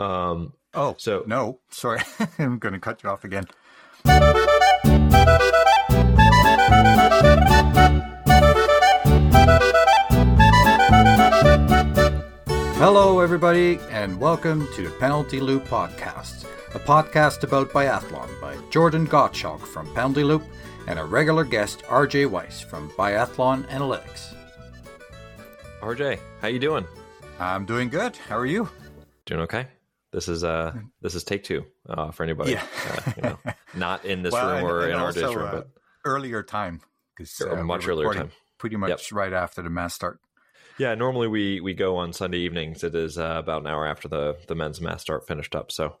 Um, Oh, So- no, sorry, I'm going to cut you off again. Hello, everybody, and welcome to the Penalty Loop Podcast, a podcast about biathlon by Jordan Gottschalk from Penalty Loop and a regular guest, RJ Weiss from Biathlon Analytics. RJ, how you doing? I'm doing good. How are you? Doing okay? This is uh this is take two uh, for anybody Yeah. uh, you know, not in this Well, room and- or and in our also, dish room, uh, but Earlier time, because A much earlier time. Pretty much right after the mass start. yeah, normally we we go on Sunday evenings. It is uh, about an hour after the the men's mass start finished up. So,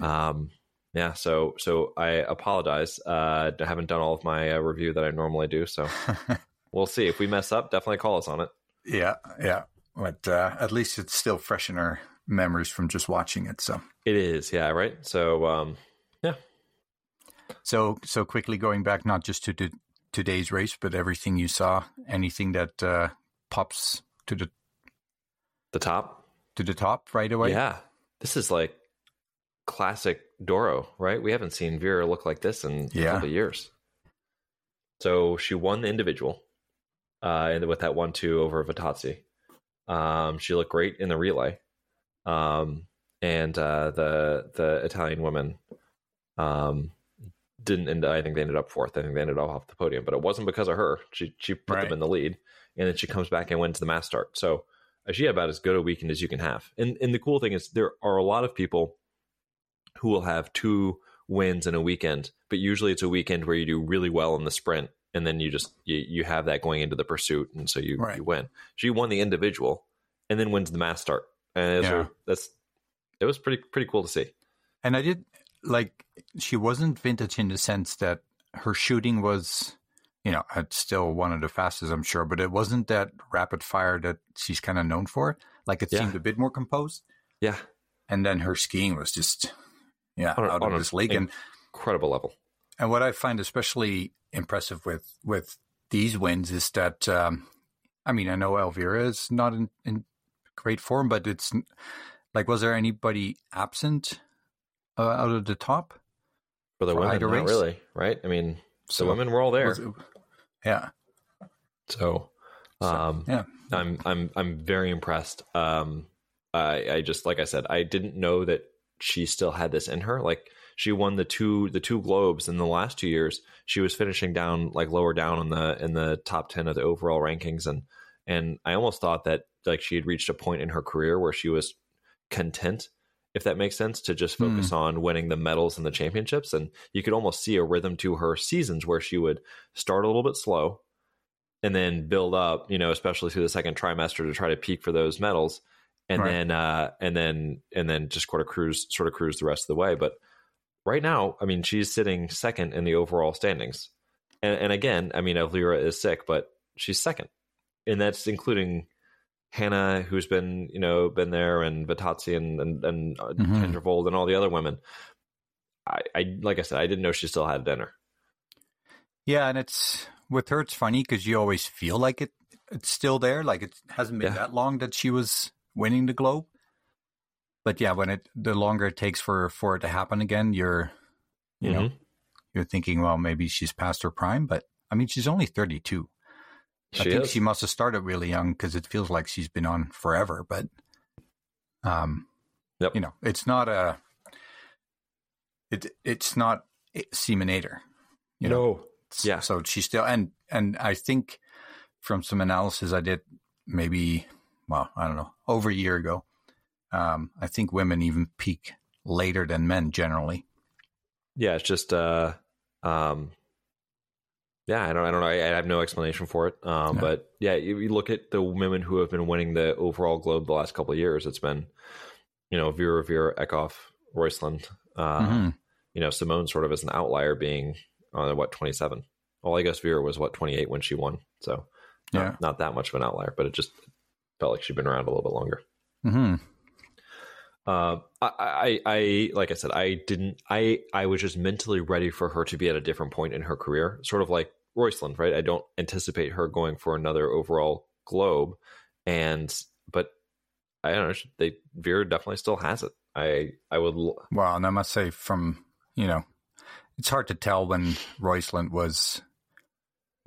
um, yeah, so so I apologize. Uh, I haven't done all of my uh, review that I normally do. So we'll see if we mess up. Definitely call us on it. Yeah, yeah. But uh, at least it's still fresh in our memories from just watching it. So, It is, yeah, right. So, um, yeah, so, so quickly going back, not just to the, today's race, but everything you saw, anything that uh, pops to the the top. to the top right away. Yeah, this is like classic Doro, right? We haven't seen Vera look like this in a couple of years. So she won the individual, uh, and with that one two over Vittozzi. Um, she looked great in the relay, um, and uh, the the Italian woman um, didn't end. I think they ended up fourth. I think they ended up off the podium, but it wasn't because of her. She she put Right. them in the lead, and then she comes back and wins the mass start. So uh, she had about as good a weekend as you can have. And and the cool thing is there are a lot of people who will have two wins in a weekend, but usually it's a weekend where you do really well in the sprint and then you just you, you have that going into the pursuit and so you, Right. you win. She won the individual and then wins the mass start. And Yeah. are- that's it was pretty pretty cool to see. And I did like she wasn't vintage in the sense that her shooting was, you know, it's still one of the fastest, I'm sure, but it wasn't that rapid fire that she's kind of known for. Like it Yeah. seemed a bit more composed. Yeah. And then her skiing was just, yeah, On out on of this league. And Incredible level. And what I find especially impressive with with these wins is that um, I mean I know Elvira is not in, in great form, but it's like was there anybody absent uh, out of the top? For the For women, not race? really, right? I mean, So the women were all there. it- yeah, So, um, yeah, I'm I'm I'm very impressed. Um, I I just like I said, I didn't know that she still had this in her. Like she won the two the two globes in the last two years. She was finishing down like lower down in the in the top ten of the overall rankings, and and I almost thought that like she had reached a point in her career where she was content, if that makes sense, to just focus on winning the medals and the championships. And you could almost see a rhythm to her seasons where she would start a little bit slow and then build up, you know, especially through the second trimester to try to peak for those medals. And Right. then uh and then and then just sort of cruise sort of cruise the rest of the way. But right now, I mean, she's sitting second in the overall standings. And and again, I mean Elvira is sick, but she's second. And that's including Hannah, who's been, you know, been there, and Vittozzi and and, and uh, Mhm. Tandrevold and all the other women. I, I like I said, I didn't know she still had it in her. yeah. And it's with her, it's funny because you always feel like it it's still there, like it hasn't been Yeah. that long that she was winning the globe. But yeah, when it the longer it takes for for it to happen again, you're you know Mhm. you're thinking, well, maybe she's past her prime, but I mean, she's only 32. I she think is. she must have started really young because it feels like she's been on forever. But, um, Yep. you know, it's not a, it it's not Seminator. You know, no. It's- yeah. So she's still, and and I think from some analysis I did, maybe, well, I don't know, over a year ago, um, I think women even peak later than men generally. yeah it's just uh um yeah i don't i don't know i, I have no explanation for it um Yeah. but yeah you, you look at the women who have been winning the overall globe the last couple of years it's been you know vera vera eckhoff Roeiseland uh Mhm. you know simone sort of as an outlier being on what 27 well i guess vera was what 28 when she won so not, Yeah. not that much of an outlier but it just felt like she'd been around a little bit longer hmm uh, I, I, I, like I said, I didn't. I, I was just mentally ready for her to be at a different point in her career, sort of like Roeiseland, right? I don't anticipate her going for another overall globe, and but I don't know. They Vera definitely still has it. I I would. Well, and I must say, from you know, it's hard to tell when Roeiseland was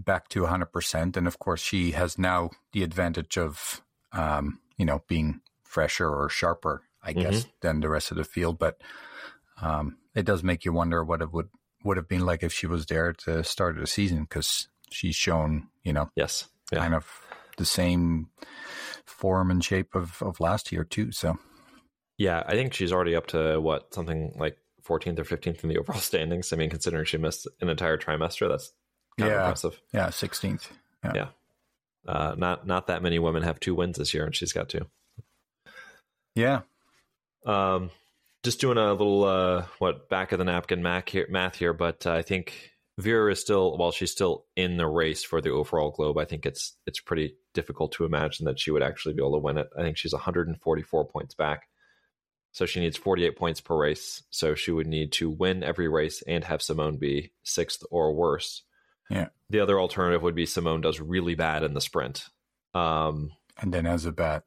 back to 100%. And of course, she has now the advantage of, um, you know, being fresher or sharper, I mm-hmm. guess, than the rest of the field. But um, it does make you wonder what it would would have been like if she was there at the start of the season because she's shown, you know, yes, yeah. kind of the same form and shape of, of last year too. So, yeah, I think she's already up to what something like 14th or 15th in the overall standings. I mean, considering she missed an entire trimester, that's kind yeah. of impressive. Yeah, 16th. Yeah. yeah. Uh, not not that many women have two wins this year, and she's got two. Yeah. Um, just doing a little uh, what back of the napkin math here, math here, but uh, I think Vera is still while she's still in the race for the overall globe. I think it's it's pretty difficult to imagine that she would actually be able to win it. I think she's 144 points back. So she needs 48 points per race. So she would need to win every race and have Simone be sixth or worse. Yeah. The other alternative would be Simone does really bad in the sprint. Um, and then has a bet.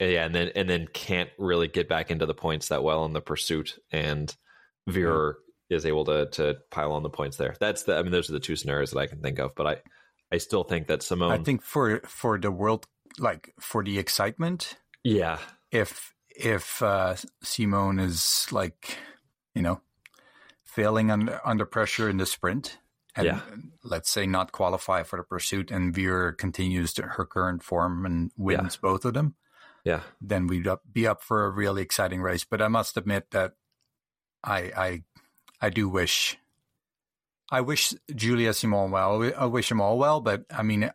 Yeah, and then and then can't really get back into the points that well in the pursuit, and Veer yeah. is able to to pile on the points there. That's the I mean, those are the two scenarios that I can think of. But I I still think that Simone. I think for for the world, like for the excitement. Yeah. If if uh, Simone is like, you know, failing under under pressure in the sprint, and yeah. let's say not qualify for the pursuit, and Veer continues to her current form and wins yeah. both of them, yeah, then we'd up, be up for a really exciting race. But I must admit that I I I do wish I wish Julia Simon well. I wish them all well, but I mean,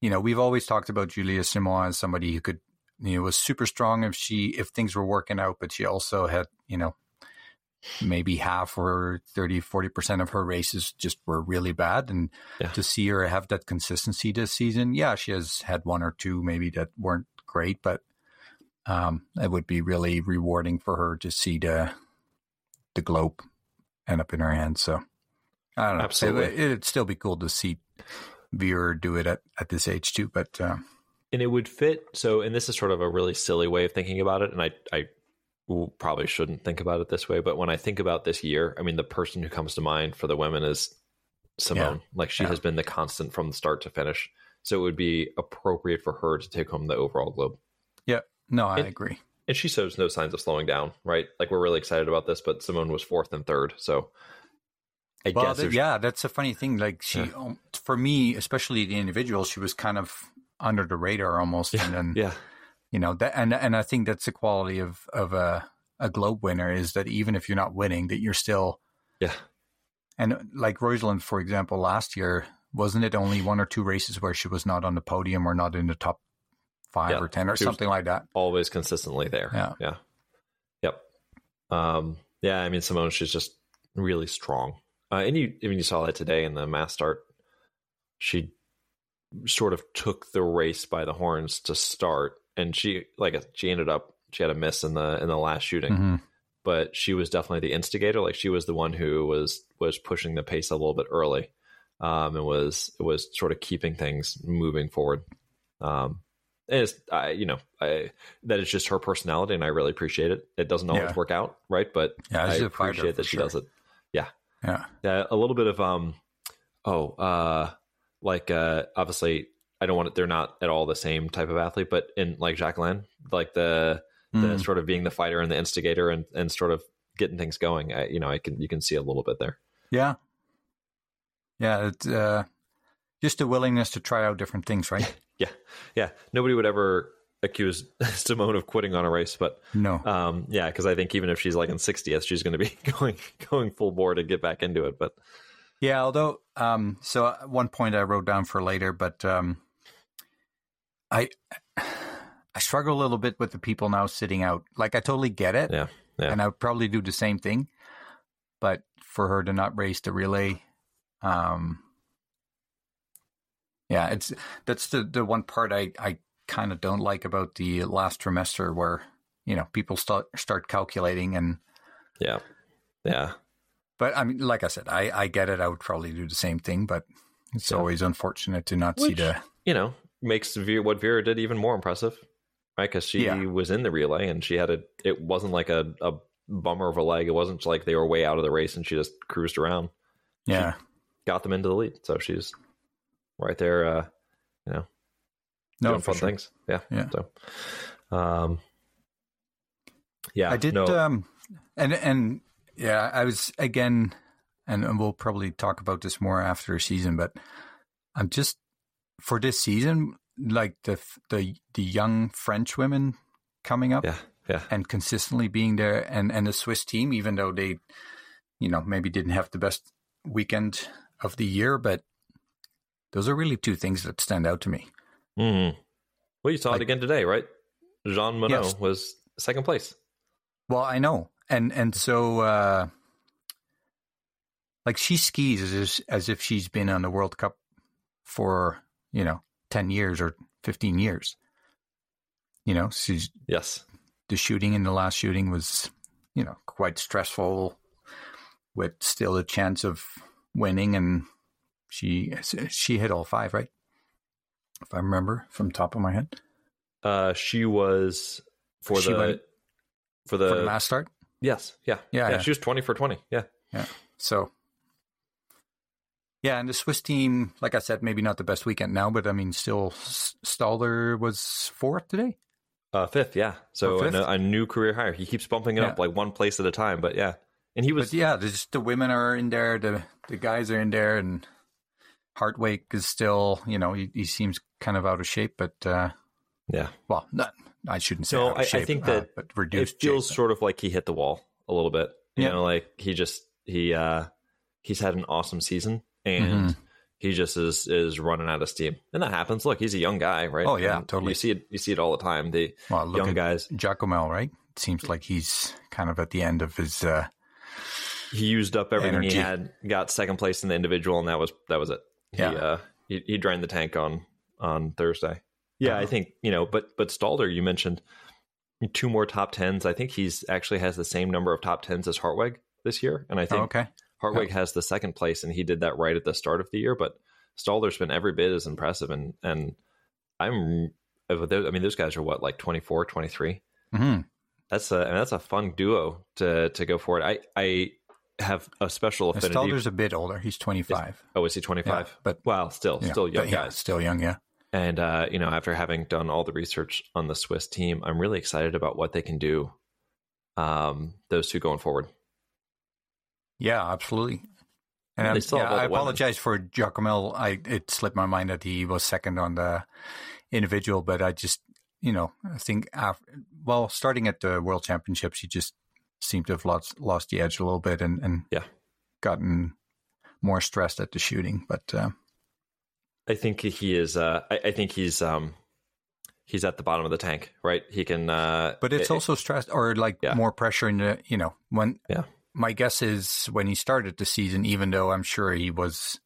you know, we've always talked about Julia Simon as somebody who could you know was super strong if she if things were working out but she also had you know maybe half or 30 40% of her races just were really bad and yeah. to see her have that consistency this season yeah she has had one or two maybe that weren't great but um, it would be really rewarding for her to see the the globe end up in her hands so i don't know Absolutely. It, would still be cool to see Veer do it at, at this age too but uh, and it would fit. So, and this is sort of a really silly way of thinking about it, and I, I probably shouldn't think about it this way, but when I think about this year, I mean, the person who comes to mind for the women is Simone. Yeah. Like she yeah. has been the constant from the start to finish. So it would be appropriate for her to take home the overall globe. Yeah. No, I and, agree. And she shows no signs of slowing down, right? Like we're really excited about this, but Simone was fourth and third. So I well, guess. yeah, that's a funny thing. Like she, yeah. um, for me, especially the individual, she was kind of under the radar almost. Yeah, and then, yeah. you know, that, and, and I think that's the quality of, of a, a globe winner is that even if you're not winning, that you're still, yeah. And like Roeiseland, for example, last year, wasn't it only one or two races where she was not on the podium or not in the top five yeah, or 10 or something like that? Always consistently there. Yeah. Yeah. Yep. Um, yeah. I mean, Simone, she's just really strong. Uh, and you, I mean, you saw that today in the mass start. She sort of took the race by the horns to start, and she like she ended up she had a miss in the in the last shooting, mm-hmm. but she was definitely the instigator. Like she was the one who was was pushing the pace a little bit early, um, and was was sort of keeping things moving forward. Um, and it's I you know I that is just her personality, and I really appreciate it. It doesn't always yeah. work out, right? But yeah, I appreciate that she sure. does it. Yeah, yeah, yeah. A little bit of um, oh, uh, like uh obviously I don't want it they're not at all the same type of athlete, but in like Jacquelin, like the mm. the sort of being the fighter and the instigator and and sort of getting things going. I, you know, I can you can see a little bit there. Yeah, yeah, it's uh, just a willingness to try out different things, right? yeah, yeah. Nobody would ever accuse Simone of quitting on a race, but no, um, yeah, because I think even if she's like in 60th, she's going to be going going full bore to get back into it. But yeah, although, um, so one point I wrote down for later, but um, I I struggle a little bit with the people now sitting out. Like I totally get it, yeah, yeah. and I would probably do the same thing, but for her to not race the relay, um, yeah, it's that's the the one part I I kind of don't like about the last trimester where you know people start start calculating and yeah, yeah but I mean, like I said, I, I get it. I would probably do the same thing, but it's yeah. always unfortunate to not Which, see the. You know, makes Veer, what Vera did even more impressive. right? Because she Yeah. was in the relay and she had a. It wasn't like a, a bummer of a leg. It wasn't like they were way out of the race and she just cruised around, Yeah. got them into the lead. So she's right there, uh, you know, No, doing fun sure. things. Yeah. Yeah. So, um, yeah, I did, No, um, and and yeah, I was again, and, and we'll probably talk about this more after a season, but I'm just for this season, like the the the young French women coming up yeah, yeah, and consistently being there, and and the Swiss team, even though they, you know, maybe didn't have the best weekend of the year, but those are really two things that stand out to me. Mm. Well, you saw Like- it again today, right? Jeanmonnot Yes. was second place. Well, I know, and and so uh, like she skis as if, as if she's been on the World Cup for you know ten years or fifteen years. You know, she's Yes. the shooting in the last shooting was you know quite stressful, with still a chance of winning, and she she hit all five right, if I remember from top of my head Uh, she was for She the went- for the, for the mass start. yes, yeah, Yeah, yeah. She was twenty for twenty. Yeah, yeah. So, yeah, and the Swiss team, like I said, maybe not the best weekend now, but I mean, still, S- Stalder was fourth today. uh, fifth. Yeah, so Oh, a, fifth? a new career higher. He keeps bumping it up like one place at a time. But yeah, and he was But yeah, there's the women are in there, the the guys are in there, and Hartweg is still, you know, he, he seems kind of out of shape, but uh, yeah. well, not, I shouldn't say No, out of I- I shape, think uh, that but It reduced. feels shape, sort of like he hit the wall a little bit. You Yeah. know, like he just he uh he's had an awesome season and Mm-hmm. he just is is running out of steam. And that happens. Look, he's a young guy, right? Oh, yeah, And totally. You see it you see it all the time. The well, look young guys Giacomel, right? It seems like he's kind of at the end of his. Uh, he used up everything Energy. he had, got second place in the individual, and that was that was it. Yeah. He uh he, he drained the tank on on Thursday. Yeah, I Uh-huh. think, you know, but but Stalder, you mentioned two more top tens. I think he's actually has the same number of top tens as Hartweg this year. And I think oh, okay. Hartweg has the second place, and he did that right at the start of the year. But Stalder's been every bit as impressive, and and I'm, I mean, those guys are what like 24, 23. hmm That's a I mean, that's a fun duo to to go for it. I I have a special affinity. Stalder's a bit older. He's 25. oh, is he 25? Yeah, but Wow, still Yeah, still young yeah, guys. still young, yeah. And uh, you know, after having done all the research on the Swiss team, I'm really excited about what they can do. Um, those two going forward. Yeah, absolutely. And I'm- yeah, I the women. apologize for Giacomel. I it slipped my mind that he was second on the individual, but I just you know I think after, well, starting at the World Championships, he just seemed to have lost lost the edge a little bit and and Yeah. gotten more stressed at the shooting. But uh, I think he is. Uh, I, I think he's. Um, he's at the bottom of the tank, right? He can. Uh, but it's it- also stressed or like Yeah. more pressure in the you know when Yeah. my guess is when he started the season even though i'm sure he was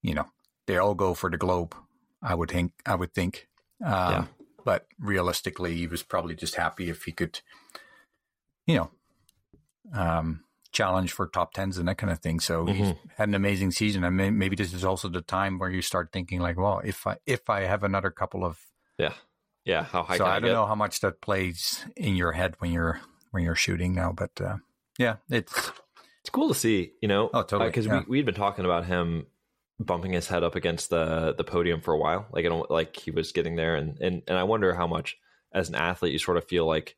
you know they all go for the globe i would think i would think um, Yeah. but realistically he was probably just happy if he could you know um challenge for top tens and that kind of thing so he's Mhm. had an amazing season and may- maybe this is also the time where you start thinking like well if i if i have another couple of yeah, yeah. How high so can I, I don't get? know how much that plays in your head when you're when you're shooting now, but uh, yeah, it's It's cool to see, you know. Oh, totally, Because yeah. we we'd been talking about him bumping his head up against the the podium for a while, like it, like he was getting there, and and and I wonder how much as an athlete you sort of feel like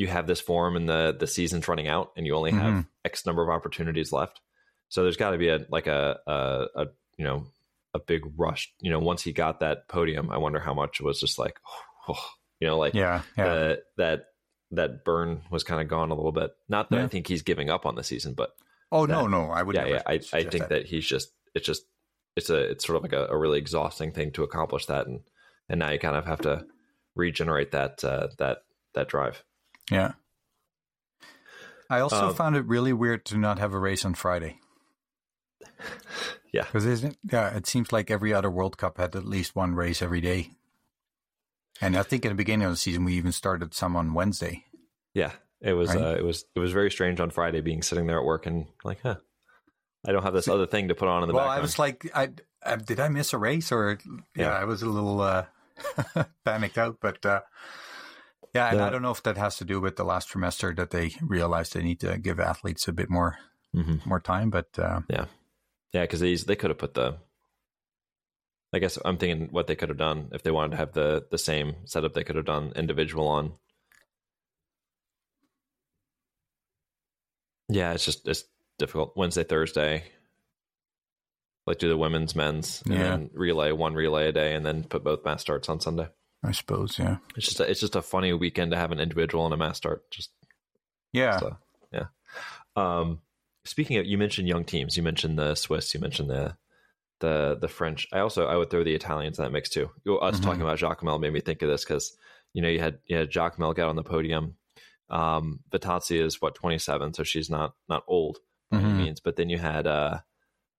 you have this form and the the season's running out, and you only have Mhm. X number of opportunities left. So there's got to be a like a, a a you know a big rush. You know, once he got that podium, I wonder how much it was just like, you know, like yeah, yeah, the, that that burn was kind of gone a little bit. Not that I think he's giving up on the season, but oh no, that- no, I would. yeah, yeah, I, I think that. he's just it's just it's a it's sort of like a, a really exhausting thing to accomplish that, and and now you kind of have to regenerate that uh, that that drive. Yeah. I also Um, found it really weird to not have a race on Friday. Yeah. because isn't yeah, it seems like every other World Cup had at least one race every day. And I think in the beginning of the season we even started some on Wednesday. Yeah, it was Right. uh, it was it was very strange on Friday being sitting there at work and like, huh, I don't have this other thing to put on in the back. well, background. I was like, I, I did I miss a race or yeah, Yeah. I was a little uh, panicked out. But uh, yeah, and Yeah. I don't know if that has to do with the last trimester that they realized they need to give athletes a bit more Mhm. more time. But uh, Yeah, because these they could have put the. I guess I'm thinking what they could have done if they wanted to have the the same setup. They could have done individual on. Yeah, it's just it's difficult. Wednesday, Thursday. Like do the women's, men's, and Yeah. then relay one relay a day, and then put both mass starts on Sunday. I suppose, yeah, It's just a, it's just a funny weekend to have an individual and a mass start. Just yeah, yeah. Um, speaking of, you mentioned young teams. You mentioned the Swiss. You mentioned the the the French. I also I would throw the Italians in that mix too. Us Mhm. talking about Giacomel made me think of this because you know you had you had Jacques get on the podium. Um, Vittozzi is what twenty seven, so she's not not old by any Mhm. means. But then you had uh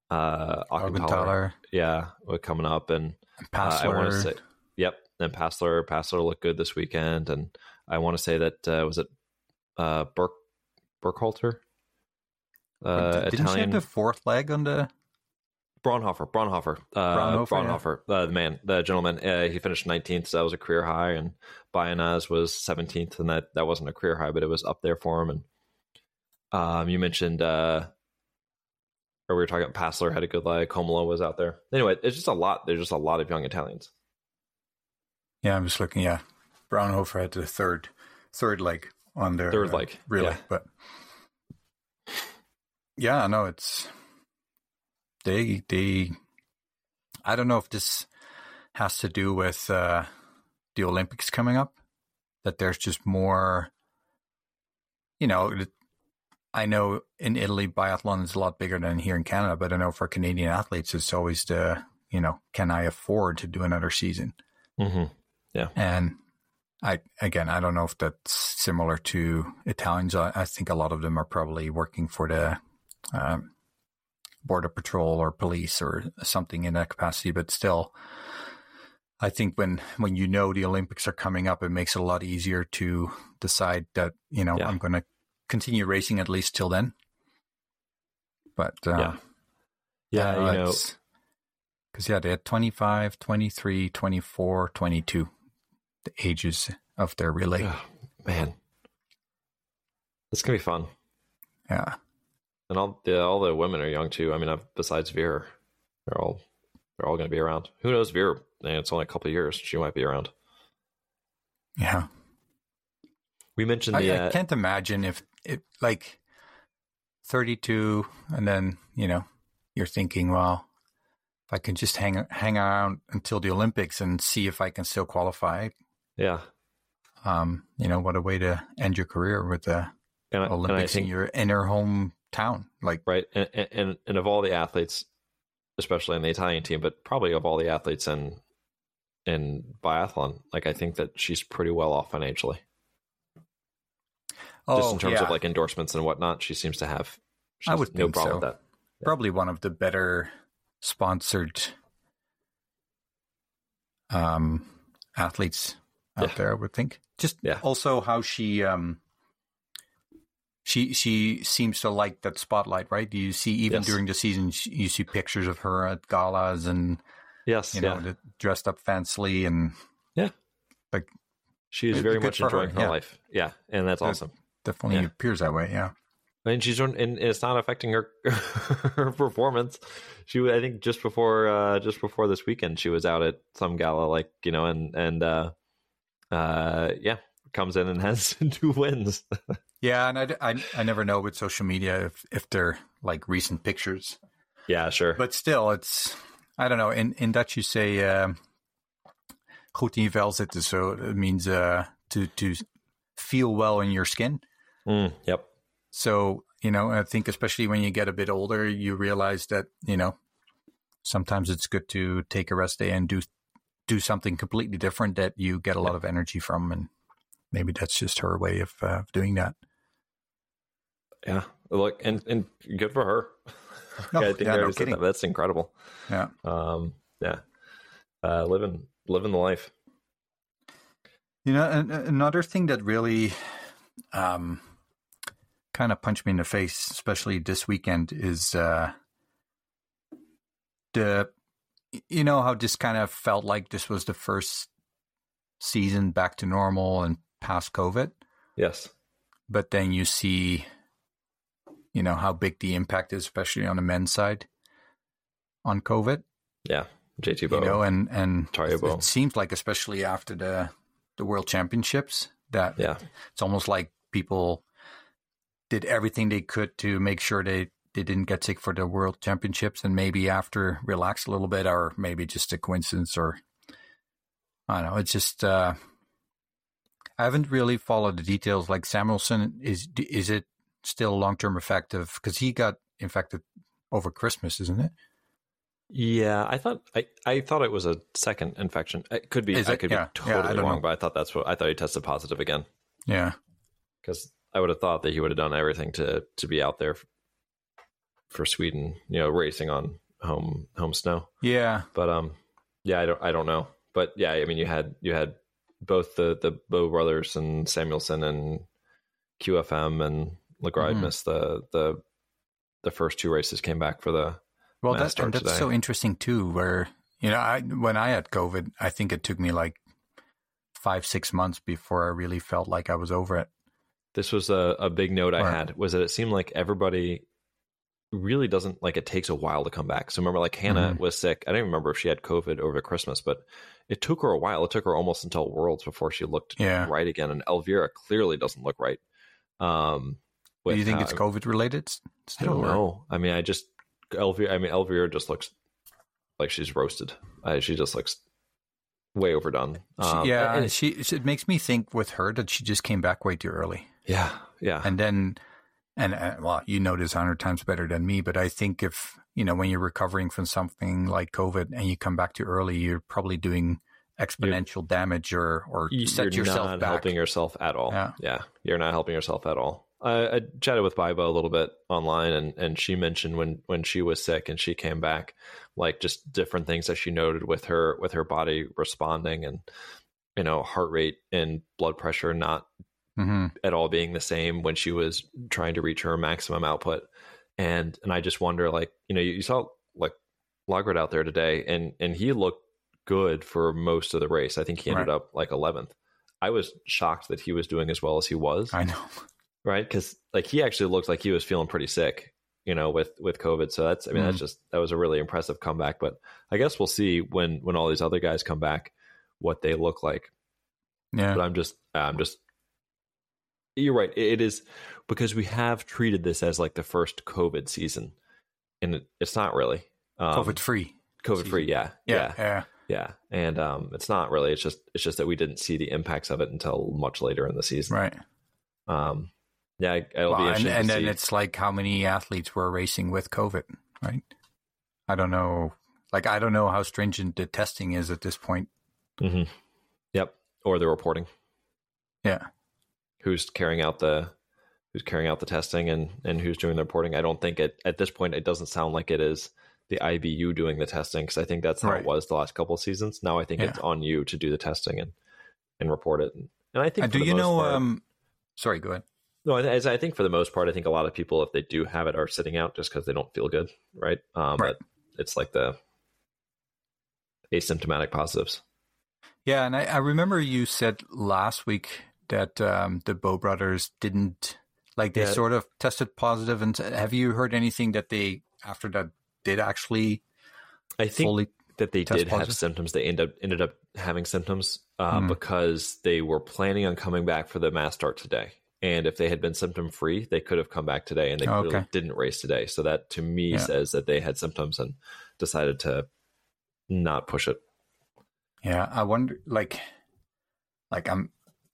uh Auchentaller, yeah, coming up, and uh, I want to say, yep. Then Passler, Passler looked good this weekend, and I want to say that uh, was it uh, Burke Burkhalter, uh, Didn't she have the fourth leg on the? Braunhofer, Braunhofer, uh, Braunhofer, Braunhofer, uh, the man, the gentleman. Uh, he finished 19th, so that was a career high, and Bionaz was 17th, and that that wasn't a career high, but it was up there for him. And um, you mentioned, uh, or we were talking about Passler had a good leg, Comola was out there. Anyway, it's just a lot. There's just a lot of young Italians. Yeah, I'm just looking. Yeah, Braunhofer had the third third leg on their Third uh, leg, really. yeah. but yeah, no, it's they they. I don't know if this has to do with uh, the Olympics coming up. That there's just more. You know, I know in Italy biathlon is a lot bigger than here in Canada, but I know for Canadian athletes, it's always the you know, can I afford to do another season? Mm-hmm. And I again, I don't know if that's similar to Italians. I, I think a lot of them are probably working for the um, border patrol or police or something in that capacity. But still, I think when when you know the Olympics are coming up, it makes it a lot easier to decide that you know Yeah. I'm going to continue racing at least till then. But uh, Yeah. Yeah, you know, because yeah, they had 25, 23, 24, 22, the ages of their relay. oh, man, it's gonna be fun. Yeah. And all the all the women are young too. I mean, I've, besides Vera, they're all they're all going to be around. Who knows, Vera? eh, It's only a couple of years. She might be around. Yeah. We mentioned I, the I uh, can't imagine if it like 32 and then, you know, you're thinking, well, if I can just hang hang around until the Olympics and see if I can still qualify, yeah, um, you know, what a way to end your career with the and, I- and I Olympics in your inner hometown. Like, right, and, and and of all the athletes, especially in the Italian team, but probably of all the athletes in in biathlon, like I think that she's pretty well off financially, just in terms Oh, yeah. of like endorsements and whatnot. She seems to have. I would no think problem so. with that. probably one of the better sponsored um, athletes out Yeah. there. I would think. Just Yeah. also how she um, she she seems to like that spotlight, right? Do you see, even Yes. during the season, you see pictures of her at galas and Yes, you know yeah, dressed up fancily and yeah, like she is very much for her, enjoying her yeah. life. Yeah, and that's Good. awesome. definitely appears that way. Yeah. and she's and it's not affecting her her performance. She, I think, just before uh, just before this weekend, she was out at some gala, like you know, and and uh, uh, yeah, comes in and has two wins. Yeah, and I, I, I never know with social media if, if they're like recent pictures. yeah, sure. But still, it's I don't know. In in Dutch, you say um, "goed in je vel zitten," so it means uh, to to feel well in your skin. Mm, yep. So you know, I think especially when you get a bit older, you realize that you know sometimes it's good to take a rest day and do do something completely different that you get a lot of energy from, and maybe that's just her way of uh, doing that. Yeah. Look, and and good for her. No, I think yeah, I no kidding. that. That's incredible. Yeah. Um. Yeah. Uh, living living the life. You know, an, another thing that really um, kind of punched me in the face, especially this weekend, is uh, the you know how this kind of felt like this was the first season back to normal and past COVID. Yes. But then you see, you know, how big the impact is, especially on the men's side on COVID. Yeah. JT Bow. You know, and, and Tario it, it seems like, especially after the, the world championships, that Yeah. it's almost like people did everything they could to make sure they, they didn't get sick for the world championships and maybe after relax a little bit or maybe just a coincidence or I don't know. It's just uh, I haven't really followed the details. Like Samuelsson, is is it still long term effective? Because he got infected over Christmas, isn't it? Yeah, I thought I, I thought it was a second infection. It could be Is I it? could Yeah. be totally don't wrong, know. but I thought that's what I thought he tested positive again Yeah, because I would have thought that he would have done everything to to be out there for Sweden, you know, racing on home home snow. yeah, But um, yeah, I don't I don't know, but yeah, I mean, you had you had both the the Bow brothers and Samuelsson and QFM and Laegreid Mhm. missed the the the first two races. Came back for the Well, Mass that, and that's today. so interesting too. Where you know, I when I had COVID, I think it took me like five six months before I really felt like I was over it. this was a, a big note I had was that it seemed like everybody really doesn't like it takes a while to come back. So remember like Hannah Mhm. was sick. I don't even remember if she had COVID over Christmas, but it took her a while. It took her almost until Worlds before she looked Yeah. right again. And Elvira clearly doesn't look right. Um Do you think how- it's COVID related? s- I Still, don't or- know. I mean I just Elvira I mean Elvira just looks like she's roasted. Uh, she just looks way overdone. She- Um, yeah, and- she it makes me think with her that she just came back way too early. yeah, yeah. and then and uh, well you know this a hundred times better than me but i think if you know when you're recovering from something like covid and you come back too early you're probably doing exponential damage or or You- set you're yourself not back helping yourself at all. Yeah. Yeah, you're not helping yourself at all. I, I chatted with Bibo a little bit online, and and she mentioned when when she was sick and she came back, like just different things that she noted with her with her body responding, and you know heart rate and blood pressure not hmm at all being the same when she was trying to reach her maximum output. And and I just wonder, like, you know, you, you saw like Laegreid out there today, and and he looked good for most of the race. I think he ended Right. up like 11th. I was shocked that he was doing as well as he was, i know right? Because like he actually looked like he was feeling pretty sick, you know, with with COVID. So that's, I mean, that's Mm-hmm. just that was a really impressive comeback. But I guess we'll see when when all these other guys come back what they look like yeah but I'm just I'm just you're right. It is because we have treated this as like the first COVID season, and it, it's not really um, covid free COVID free. Yeah, yeah yeah, yeah and um, it's not really. It's just it's just that we didn't see the impacts of it until much later in the season. right Um, yeah, it'll Well, be and, interesting. and to then it's like how many athletes were racing with covid right i don't know like i don't know how stringent the testing is at this point Mhm. Yep, or the reporting. yeah Who's carrying out the who's carrying out the testing and and who's doing the reporting? I don't think it at this point it doesn't sound like it is the IBU doing the testing because I think that's how Right. it was the last couple of seasons. Now I think Yeah. it's on you to do the testing and and report it. And, and I think Uh, do you know part- um sorry go ahead no, I, I think for the most part, I think a lot of people, if they do have it, are sitting out just because they don't feel good, right? Um, Right. But it's like the asymptomatic positives. Yeah, and I, I remember you said last week that um, the Bow brothers didn't like they Yeah. sort of tested positive. And have you heard anything that they after that did actually I think fully? that they did have symptoms. They ended up ended up having symptoms uh, Hmm. because they were planning on coming back for the mass start today. And if they had been symptom free, they could have come back today, and they Oh, okay. didn't race today. So that to me Yeah. says that they had symptoms and decided to not push it. Yeah, I wonder. Like, like I'm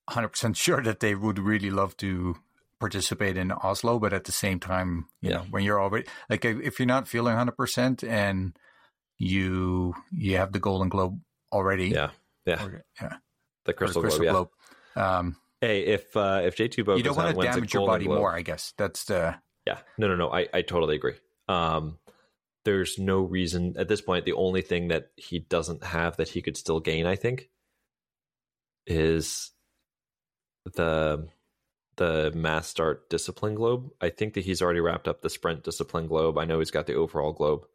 100 percent sure that they would really love to participate in Oslo, but at the same time, you Yeah. know, when you're already like if you're not feeling 100 percent and you you have the Golden Globe already, Yeah, yeah. or- yeah, The crystal, Crystal globe. Yeah. Um, Hey, if uh, if J two Bow you don't want to damage your body Globe- more. I guess that's the Yeah. No, no, no. I, I totally agree. Um, there's no reason at this point. The only thing that he doesn't have that he could still gain, I think, is the the mass start discipline globe. I think that he's already wrapped up the sprint discipline globe. I know he's got the overall globe.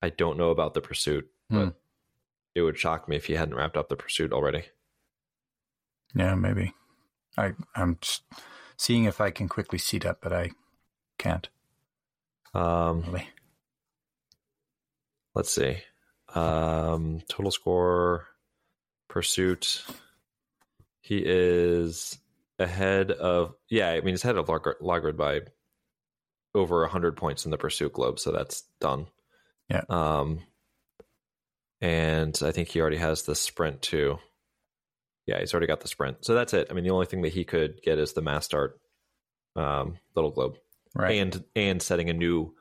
I don't know about the pursuit, Hmm. but it would shock me if he hadn't wrapped up the pursuit already. Yeah, maybe. I I'm just seeing if I can quickly see that, but I can't. Um, Really. let's see. Um, total score, pursuit. He is ahead of yeah. I mean, he's ahead of Laegreid by over hundred points in the pursuit globe, so that's done. Yeah. Um, and I think he already has the sprint too. Yeah, he's already got the sprint, so that's it. I mean, the only thing that he could get is the mass start, um, little globe Right. and and setting a new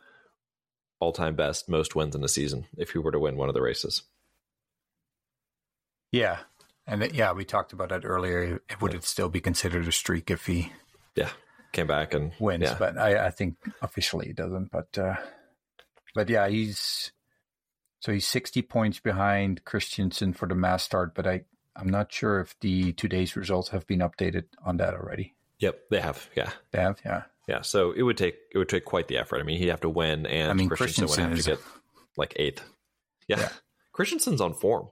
all-time best most wins in the season if he were to win one of the races. yeah. And it- yeah, we talked about that earlier. It would it still be considered a streak if he Yeah, came back and wins? Yeah, But I, I think officially he doesn't. But uh, but yeah, he's so he's sixty points behind Christiansen for the mass start. But I I'm not sure if the today's results have been updated on that already. yep, they have. Yeah, They have, yeah. yeah. So it would take it would take quite the effort. I mean, he'd have to win, and I mean, Christiansen would have Christiansen to get like eighth. Yeah. Yeah. Christiansen's on form.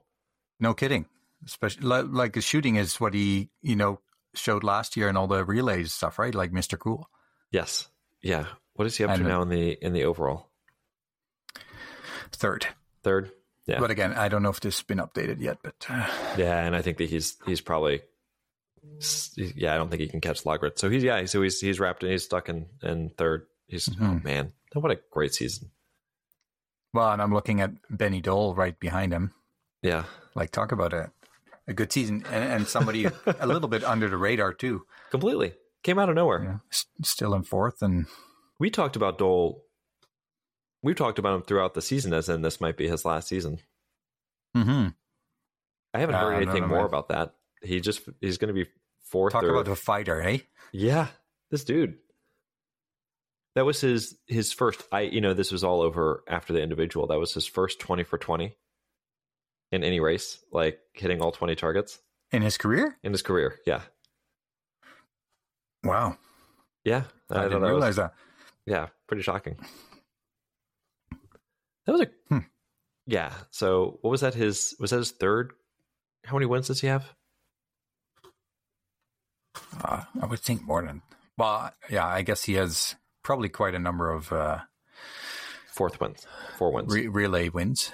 No kidding. Especially like, like his shooting is what he you know showed last year and all the relays stuff, right? Like Mister Cool. Yes. Yeah. What is he up And- to now in the in the overall Third. third? Yeah. But again, I don't know if this has been updated yet. But uh, Yeah, and I think that he's he's probably yeah. I don't think he can catch Laegreid. So he's yeah. So he's he's wrapped and He's stuck in in third. He's oh Mhm. man, what a great season. well, and I'm looking at Benny Doll right behind him. Yeah. Like talk about a a good season and, and somebody a little bit under the radar too. completely came out of nowhere. Yeah, s- still in fourth and We talked about Doll. We've talked about him throughout the season, as in this might be his last season. hmm I haven't Uh, heard no, anything no, more man. about that. He just he's going to be fourth. talk or, about a fighter, eh? yeah, this dude. That was his his first. I you know this was all over after the individual. That was his first twenty for twenty in any race, like hitting all twenty targets In his career? in his career. Yeah, Wow, yeah. I, thought didn't was- realize that. Yeah, pretty shocking. That was a Hmm. yeah. So what was that? His was that his third? How many wins does he have? Uh, I would think more than. Well, yeah, I guess he has probably quite a number of uh, Fourth wins, four wins. re- relay wins.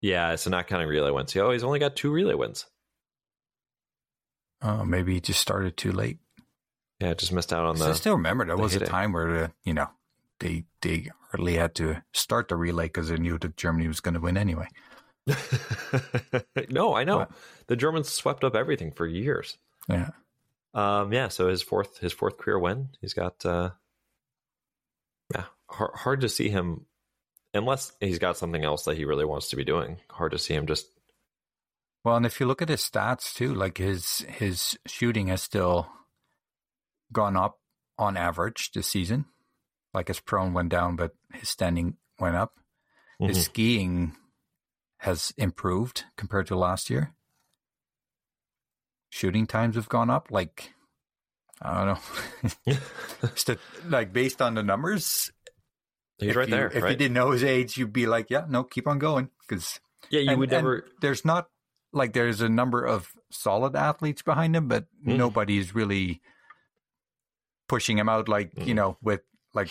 Yeah, so not counting relay wins. Oh, he's only got two relay wins. Oh, maybe he just started too late. Yeah, just missed out on So I still remember there the was a time where uh, you know they they hardly had to start the relay because they knew that Germany was going to win anyway. no, I know the Germans swept up everything for years. Yeah, Um, yeah, so his fourth his fourth career win. He's got uh, yeah, hard, hard to see him unless he's got something else that he really wants to be doing. Hard to see him just Well, and if you look at his stats too, like his his shooting has still gone up on average this season. Like his prone went down, but his standing went up. His Mhm. skiing has improved compared to last year. Shooting times have gone up. Like I don't know, like based on the numbers. He's if right you, there. If right? you didn't know his age, you'd be like, yeah, no, keep on going because yeah, you and- would never. there's not like there's a number of solid athletes behind him, but Mm. nobody's really pushing him out like you Mm. know with like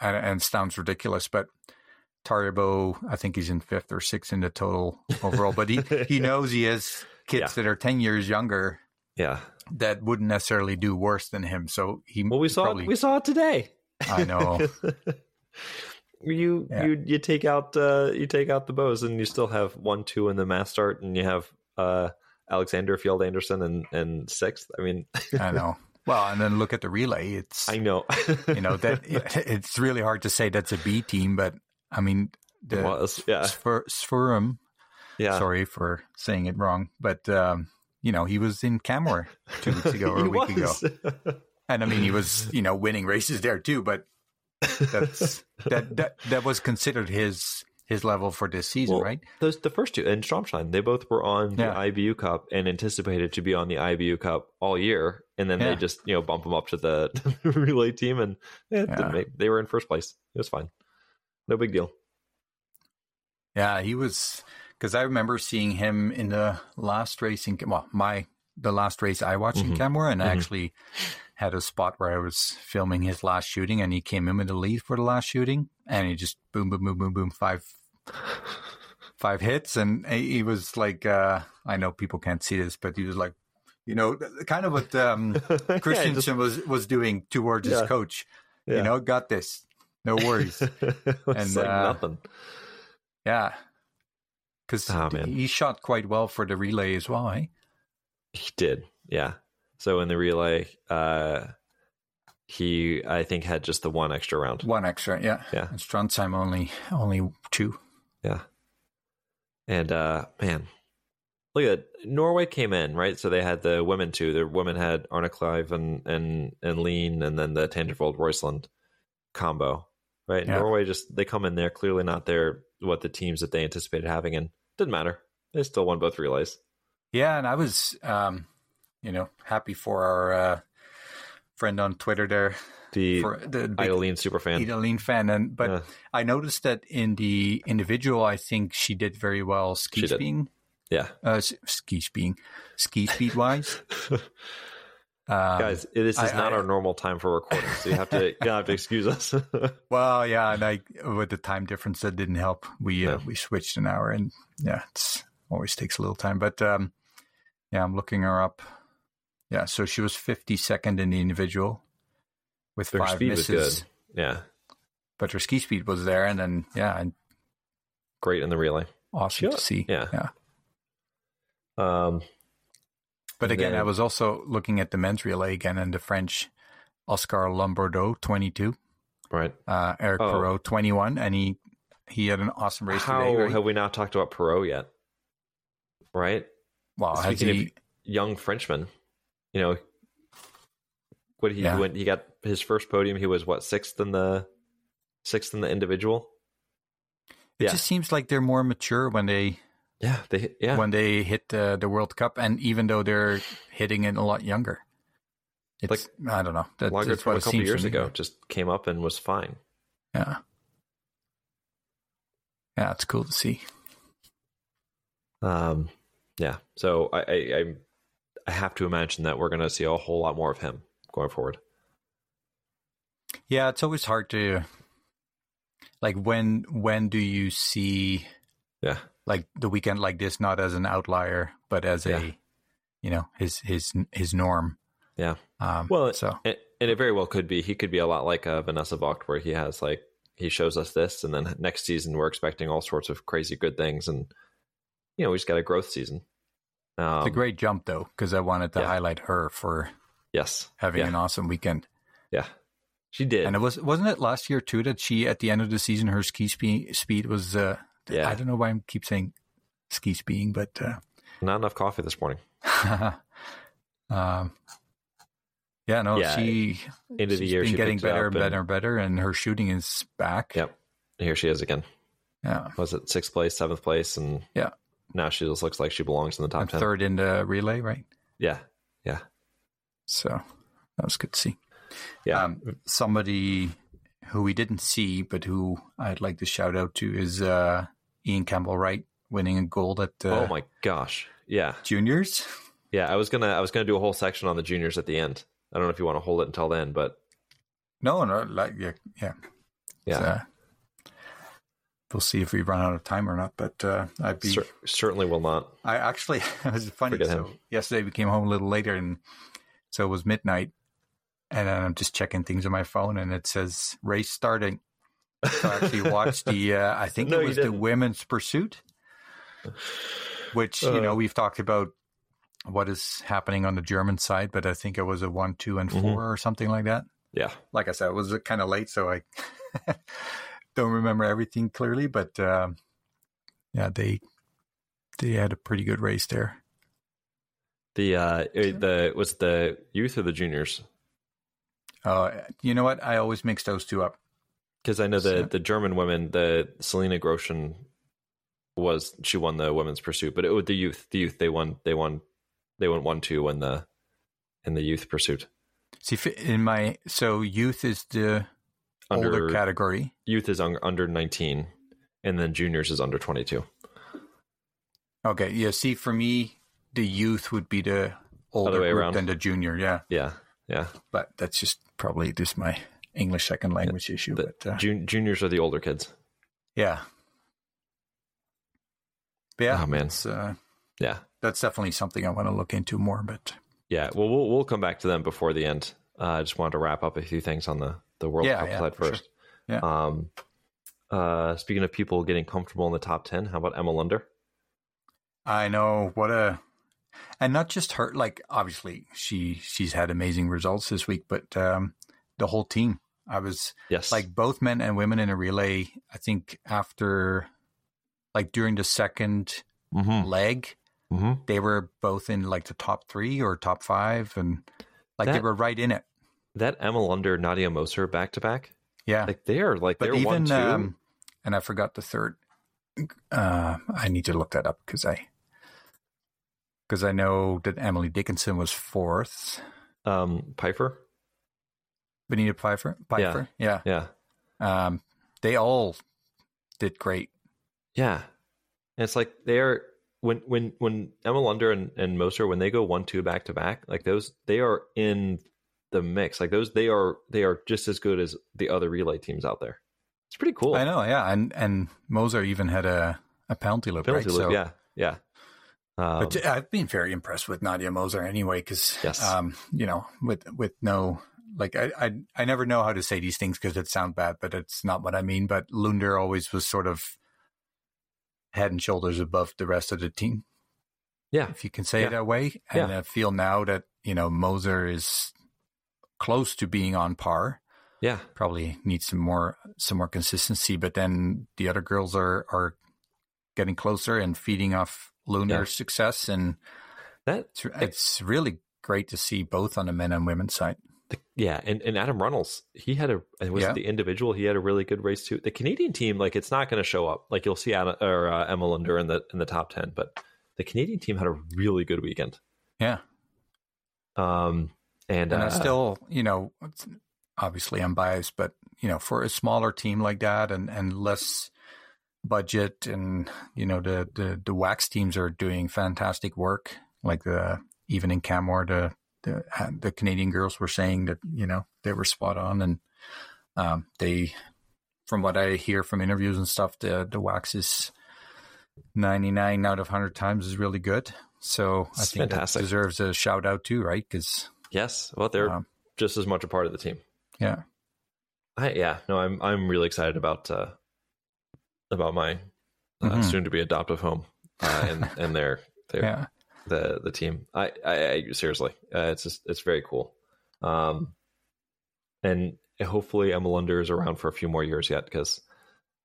and, and sounds ridiculous, but Taribo, I think he's in fifth or sixth in the total overall, but he he knows he has kids Yeah. that are ten years younger yeah. that wouldn't necessarily do worse than him. So he Well, we saw probably, it. We saw it today. I know. you Yeah. you you take out uh, you take out the bows and you still have one two in the mass start and you have uh, Alexander Fjeld Andersen and and sixth. I mean, I know. Well, and then look at the relay. It's I know. you know that it's really hard to say that's a B team, but I mean it was yeah Sfurum. yeah. Sorry for saying it wrong, but um, you know he was in Canmore two weeks ago or a week ago, and I mean he was you know winning races there too. But that's that that that was considered his his level for this season, Well, right? Those the first two and Strømsheim, they both were on the Yeah. IBU Cup and anticipated to be on the IBU Cup all year, and then Yeah. they just you know bump them up to the relay team, and eh, Yeah. make- they were in first place. It was fine, no big deal. Yeah, he was because I remember seeing him in the last race in well, my the last race I watched mm-hmm. in Canmore, and mm-hmm. I actually had a spot where I was filming his last shooting, and he came in with the lead for the last shooting, and he just boom, boom, boom, boom, boom, five, five hits, and he was like, uh, I know people can't see this, but he was like, you know, kind of what um, Christiansen yeah, just, was was doing towards yeah. his coach. Yeah. You know, got this, no worries, and like uh, nothing. Yeah, because oh, he shot quite well for the relay as well, eh? He did, yeah. So in the relay, uh, he I think had just the one extra round. One extra, yeah, yeah. And Trondheim only only two. Yeah. And uh, man, look at it. Norway came in right, so they had the women too. The women had Arnekleiv and and and Lien, and then the Tandrevold Roeiseland combo. Right, yeah. Norway just they come in there clearly not there what the teams that they anticipated having, and didn't matter. They still won both relays. Yeah, and I was um, you know, happy for our uh, friend on Twitter there. The, for the Ida Lien super fan. And, but yeah. I noticed that in the individual, I think she did very well ski speeding. Yeah. Uh, ski speeding, ski speed wise. Um, Guys, this is I, not I, our normal time for recording, so you have to you have to excuse us. well, yeah, and I with the time difference that didn't help. We uh, we switched an hour, and yeah, it's always takes a little time. But um, yeah, I'm looking her up. Yeah, so she was 52nd in the individual with her five misses. Yeah, but her ski speed was there, and then yeah, and great in the relay. Awesome to see. Yeah, yeah. Um, but again, then, I was also looking at the men's relay again, and the French Oscar Lombardot, 22, right? Uh, Eric oh. Perrot, 21, and he he had an awesome race How today. Right? have we not talked about Perrot yet? Right. Well, Speaking he, of young Frenchman, you know, what he yeah. went, he got his first podium. He was what sixth in the sixth in the individual. It yeah. just seems like they're more mature when they yeah they yeah when they hit the, the World Cup, and even though they're hitting it a lot younger, it's like I don't know. That, Laegreid from a couple years ago just came up and was fine. Yeah, yeah, it's cool to see. Um, yeah. So I, I, I I have to imagine that we're going to see a whole lot more of him going forward. Yeah, it's always hard to like when when do you see yeah like the weekend like this not as an outlier but as yeah. a you know his his his norm. Yeah. Um, well, so and, and it very well could be. He could be a lot like uh, Vanessa Voigt, where he has like he shows us this, and then next season we're expecting all sorts of crazy good things, and you know we just got a growth season. Um, it's a great jump though, because I wanted to yeah. highlight her for yes having yeah. an awesome weekend. Yeah, she did, and it was wasn't it last year too that she at the end of the season her ski speed speed was uh, yeah I don't know why I keep saying ski speeding, but uh, not enough coffee this morning. um, yeah, no, yeah, she into the year been getting better and better and better, and her shooting is back. Yep, here she is again. Yeah, was it sixth place, seventh place, and yeah, now she just looks like she belongs in the top and 10. Third in the relay, right? Yeah. Yeah. So that was good to see. Yeah. Um, somebody who we didn't see, but who I'd like to shout out to is uh, Ian Campbell Wright winning a gold at uh, Oh my gosh. Yeah. Juniors. Yeah, I was gonna I was gonna do a whole section on the juniors at the end. I don't know if you want to hold it until then, but no, no, like yeah, yeah, yeah. Uh, we'll see if we run out of time or not. But uh, I'd be Cer- certainly will not. I actually it was funny. Forget so him. yesterday we came home a little later, and so it was midnight, and I'm just checking things on my phone, and it says race starting. So I actually watched the. Uh, I think no, it was the women's pursuit, which uh, you know uh. we've talked about what is happening on the German side, but I think it was a one, two, and 4 mm-hmm. or something like that. Yeah, like I said, it was kind of late, so I don't remember everything clearly, but uh, yeah, they they had a pretty good race there. The uh, the was the youth or the juniors? Uh, you know what? I always mix those two up because I know the so. the German women, the Selina Grotian was she won the women's pursuit, but it was the youth. The youth they won. They won. They went one two in the in the youth pursuit. See, in my so youth is the under, older category. Youth is un, under 19, and then juniors is under 22. Okay, yeah. See, for me, the youth would be the older way group around. than the junior. Yeah, Yeah, yeah. but that's just probably just my English second language issue. The but uh, jun- juniors are the older kids. yeah, But yeah. Oh, man. uh, Yeah, that's definitely something I want to look into more. But yeah. Well, we'll we'll come back to them before the end. Uh, I just wanted to wrap up a few things on the the World Yeah, Cup yeah, side for sure. first. Yeah. Um. Uh, speaking of people getting comfortable in the top ten, how about Emma Lunder? I know what a, and not just her. Like obviously, she she's had amazing results this week, but um, the whole team. I was Yes. like both men and women in a relay. I think after, like during the second Mm-hmm. leg, Mm-hmm. they were both in like the top three or top five, and like they were right in it. That Emma Lunder, Nadia Moser back to back, Yeah, like they are like but they're one two. um, and I forgot the third. Uh, I need to look that up because I because I know that Emily Dickinson was fourth. um, Peiffer. Benita Peiffer, Peiffer, yeah. Yeah, Um, they all did great. yeah. And it's like they are when when when Emma Lunder and, and Moser when they go one two back to back, like those they are in the mix. Like those they are they are just as good as the other relay teams out there. It's pretty cool. I know, yeah, and and Moser even had a a penalty loop, Penalty right? loop, So- yeah, yeah. Um, But I've been very impressed with Nadia Moser anyway, because Yes. um, you know, with with no like I I, I never know how to say these things because it sound bad, but it's not what I mean. But Lunder always was sort of head and shoulders above the rest of the team, yeah, if you can say Yeah. it that way. And Yeah. I feel now that you know Moser is close to being on par. yeah, Probably needs some more some more consistency, but then the other girls are are getting closer and feeding off Lunder's success and. that It's, it's really great to see both on the men and women's side. yeah. And, and Adam Runnalls, he had a it was Yeah. the individual. He had a really good race too. The Canadian team, like it's not going to show up. Like you'll see Anna, or uh, Emma Lunder in the in the top ten, but the Canadian team had a really good weekend. Yeah. Um, and, And uh, I still, you know, obviously I'm biased, but, you know, for a smaller team like that and, and less budget and, you know, the, the, the wax teams are doing fantastic work. Like the, even in Canmore, the, the, the Canadian girls were saying that, you know, they were spot on and, um, they, from what I hear from interviews and stuff, the, the wax is 99 out of 100 times is really good. So I think fantastic. that deserves a shout out too, right? Because yes, well, they're Um, just as much a part of the team. yeah, I, yeah, no, I'm I'm really excited about uh, about my uh, Mhm. soon to be adoptive home uh, and and their their yeah, the the team. I I, I seriously, uh, it's just it's very cool. Um, and hopefully Emma Lunder is around for a few more years yet because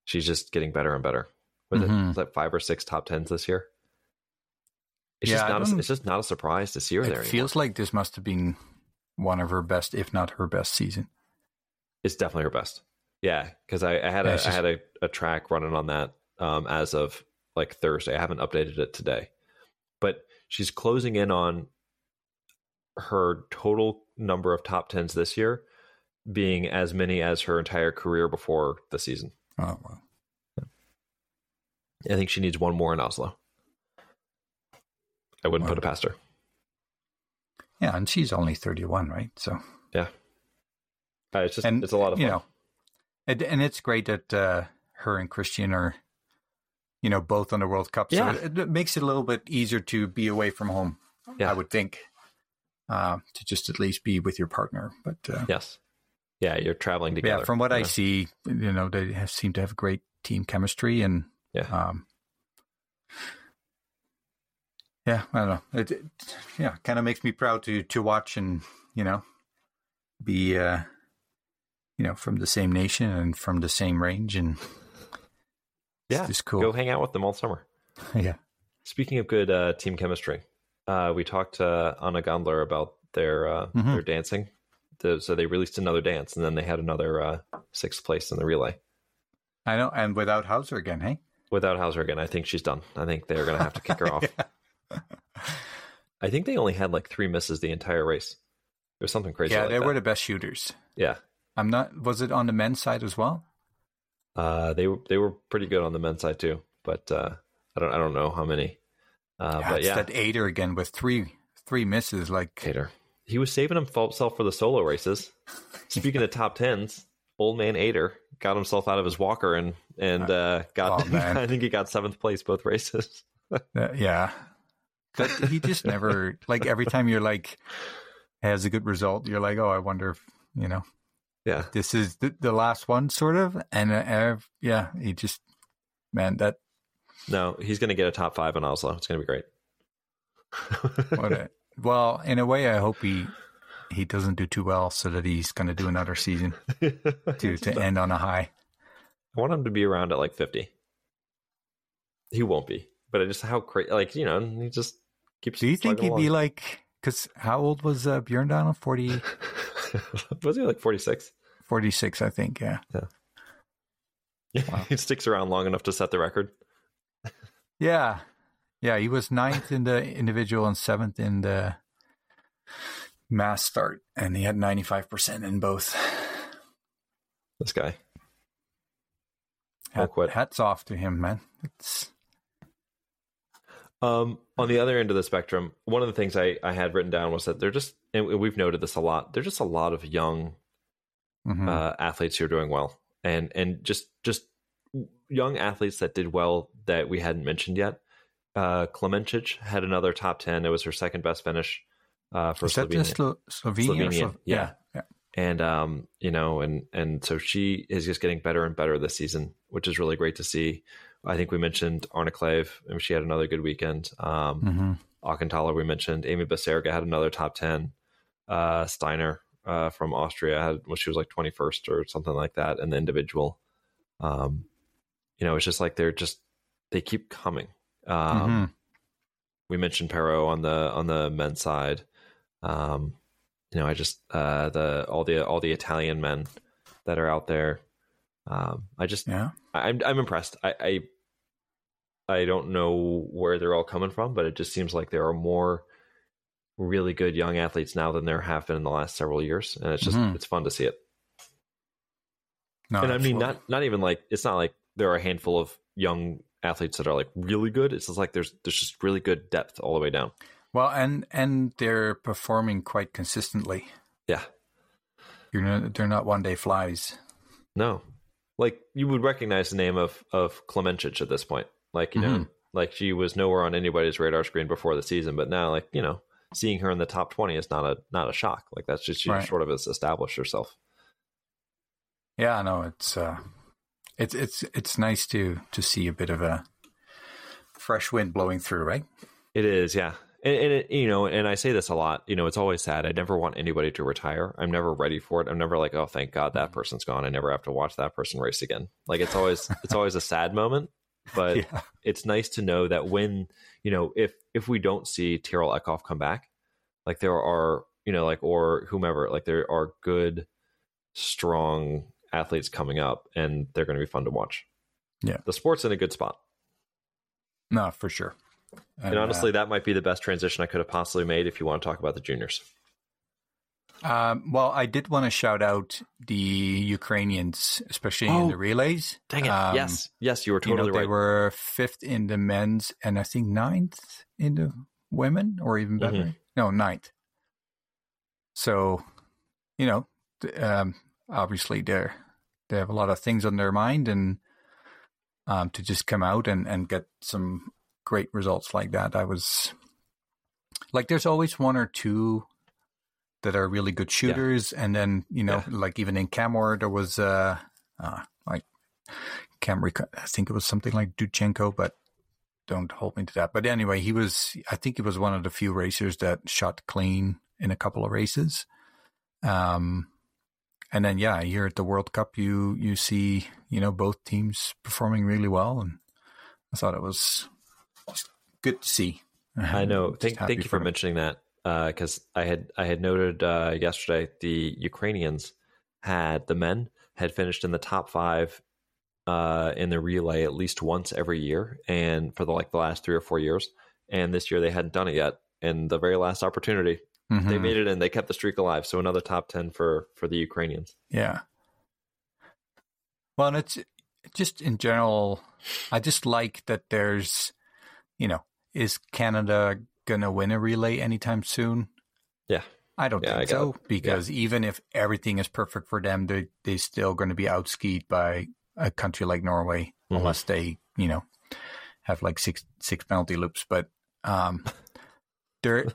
she's just getting better and better. Was it Mhm. was that five or six top tens this year? It's Yeah, just not. A, it's just not a surprise to see her it there. It feels like this must have been one of her best, if not her best season. it's definitely her best. Yeah, because I, I had Yeah, a it's I had a, a track running on that um, as of like Thursday. I haven't updated it today, but she's closing in on her total number of top tens this year being as many as her entire career before the season. Oh well, I think she needs one more in Oslo. I wouldn't Wow. put it past her. yeah, and she's only thirty-one, right? So, Uh, it's just and it's a lot of fun. you know, and, and it's great that uh, her and Christian are, you know, both on the World Cup. Yeah. So it, it makes it a little bit easier to be away from home. Yeah. I would think, uh, to just at least be with your partner. But uh, yes, yeah, you're traveling together. yeah, from what I Yeah. see, you know, they have, seem to have great team chemistry and Yeah. um, yeah, I don't know. It, it yeah, kind of makes me proud to to watch and you know be uh, you know from the same nation and from the same range and yeah, just cool. go hang out with them all summer. yeah, Speaking of good uh, team chemistry, uh, we talked to Anna Gandler about their uh, Mhm. their dancing. The, so they released another dance, and then they had another uh, sixth place in the relay I know. And without Hauser again, hey. without Hauser again. I think she's done. I think they're going to have to kick her off. I think they only had like three misses the entire race. Was something crazy. yeah, like they that. were the best shooters. yeah. I'm not. Was it on the men's side as well? Uh, they were they were pretty good on the men's side too, but uh, I don't I don't know how many Uh, Yeah, but it's yeah, that Eder again with three three misses. Like Eder. He was saving himself for the solo races. Speaking of top tens, old man Eder got himself out of his walker and and uh, got. Oh. I think he got seventh place both races. Uh, yeah. But he just never like every time you're like has a good result, you're like, oh, I wonder if you know Yeah, this is the, the last one, sort of. And uh, yeah, he just man, that no, he's going to get a top five in Oslo. It's going to be great. what a, well, in a way, I hope he he doesn't do too well, so that he's going to do another season to to end on a high. I want him to be around at like 50. He won't be, but I just how crazy, like, you know, he just Do you think he'd plugging be like? Because how old was uh, Bjørndalen? 40, Was he like 46? 46, I think. Yeah. Wow. he sticks around long enough to set the record. Yeah. Yeah. He was ninth in the individual and seventh in the mass start, and he had 95% in both. This guy. Hat. Hats off to him, man. It's Um, on the other end of the spectrum, one of the things I, I had written down was that they're just, and we've noted this a lot. They're just a lot of young mhm. uh, athletes who are doing well, and and just just young athletes that did well that we hadn't mentioned yet. Uh, Klemencic had another top ten. It was her second best finish uh, for Is Slovenia. Slo- Slovenia? or Slovenian, Slo- yeah. yeah. Yeah. and um, you know, and and so she is just getting better and better this season, which is really great to see. I think we mentioned Arnekleiv, and she had another good weekend. Um, hmm Auchentaller we mentioned. Amy Baserga had another top 10. Uh, Steiner uh, from Austria had, well, she was like 21st or something like that in the individual. Um, you know, it's just like they're just, they keep coming. Um, hmm We mentioned Perrot on the, on the men's side. Um, you know, I just, uh, the, all the, all the Italian men that are out there. Um, I just, Yeah. I'm I'm impressed. I, I I don't know where they're all coming from, but it just seems like there are more really good young athletes now than there have been in the last several years, and it's just Mhm. it's fun to see it. No, and I mean, absolutely. not not even like it's not like there are a handful of young athletes that are like really good. It's just like there's there's just really good depth all the way down. well, and and they're performing quite consistently. Yeah, You're not, they're not one day flies. no, like you would recognize the name of of Klemencic at this point. Like you know, Mhm. like she was nowhere on anybody's radar screen before the season, but now like you know, seeing her in the top twenty is not a not a shock. Like that's just she Right. sort of has established herself. Yeah, I know it's uh, it's it's it's nice to to see a bit of a fresh wind blowing through, right? It is, yeah. And, and it, you know, and I say this a lot. You know, it's always sad. I never want anybody to retire. I'm never ready for it. I'm never like, oh, thank God that mm-hmm. person's gone. I never have to watch that person race again. Like it's always, it's always a sad moment. But yeah, it's nice to know that when you know, if if we don't see Tiril Eckhoff come back, like there are, you know, like or whomever, like there are good, strong athletes coming up, and they're going to be fun to watch. Yeah. the sport's in a good spot. no, for sure. And uh, honestly, that might be the best transition I could have possibly made if you want to talk about the juniors. Um, well, I did want to shout out the Ukrainians, especially in Oh, the relays. Dang it. Um, yes. Yes, you were you know, totally they were fifth in the men's and I think ninth in the women, or even better. Mhm. No, ninth. So, you know, um, obviously they're they have a lot of things on their mind, and um, to just come out and and get some great results like that, I was like, there's always one or two that are really good shooters, and then you know, Yeah. like even in Canmore, there was uh, uh like recall. I think it was something like Dudchenko, but don't hold me to that. But anyway, he was. I think he was one of the few racers that shot clean in a couple of races. Um, and then yeah, here at the World Cup, you you see you know both teams performing really well, and I thought it was good to see. I know. Thank, thank you for them. mentioning that because I had I had noted uh, yesterday the Ukrainians had the men had finished in the top five uh, in the relay at least once every year, and for the like the last three or four years, and this year they hadn't done it yet. And the very last opportunity, they Mhm. made it and They kept the streak alive. So another top ten for for the Ukrainians. Yeah. Well, and it's just in general, I just like that there's, you know, is Canada gonna win a relay anytime soon? Yeah. I don't Yeah, think I so because even if everything is perfect for them, they they still going to be outskied by a country like Norway Mhm. unless they you know have like six six penalty loops. But um, there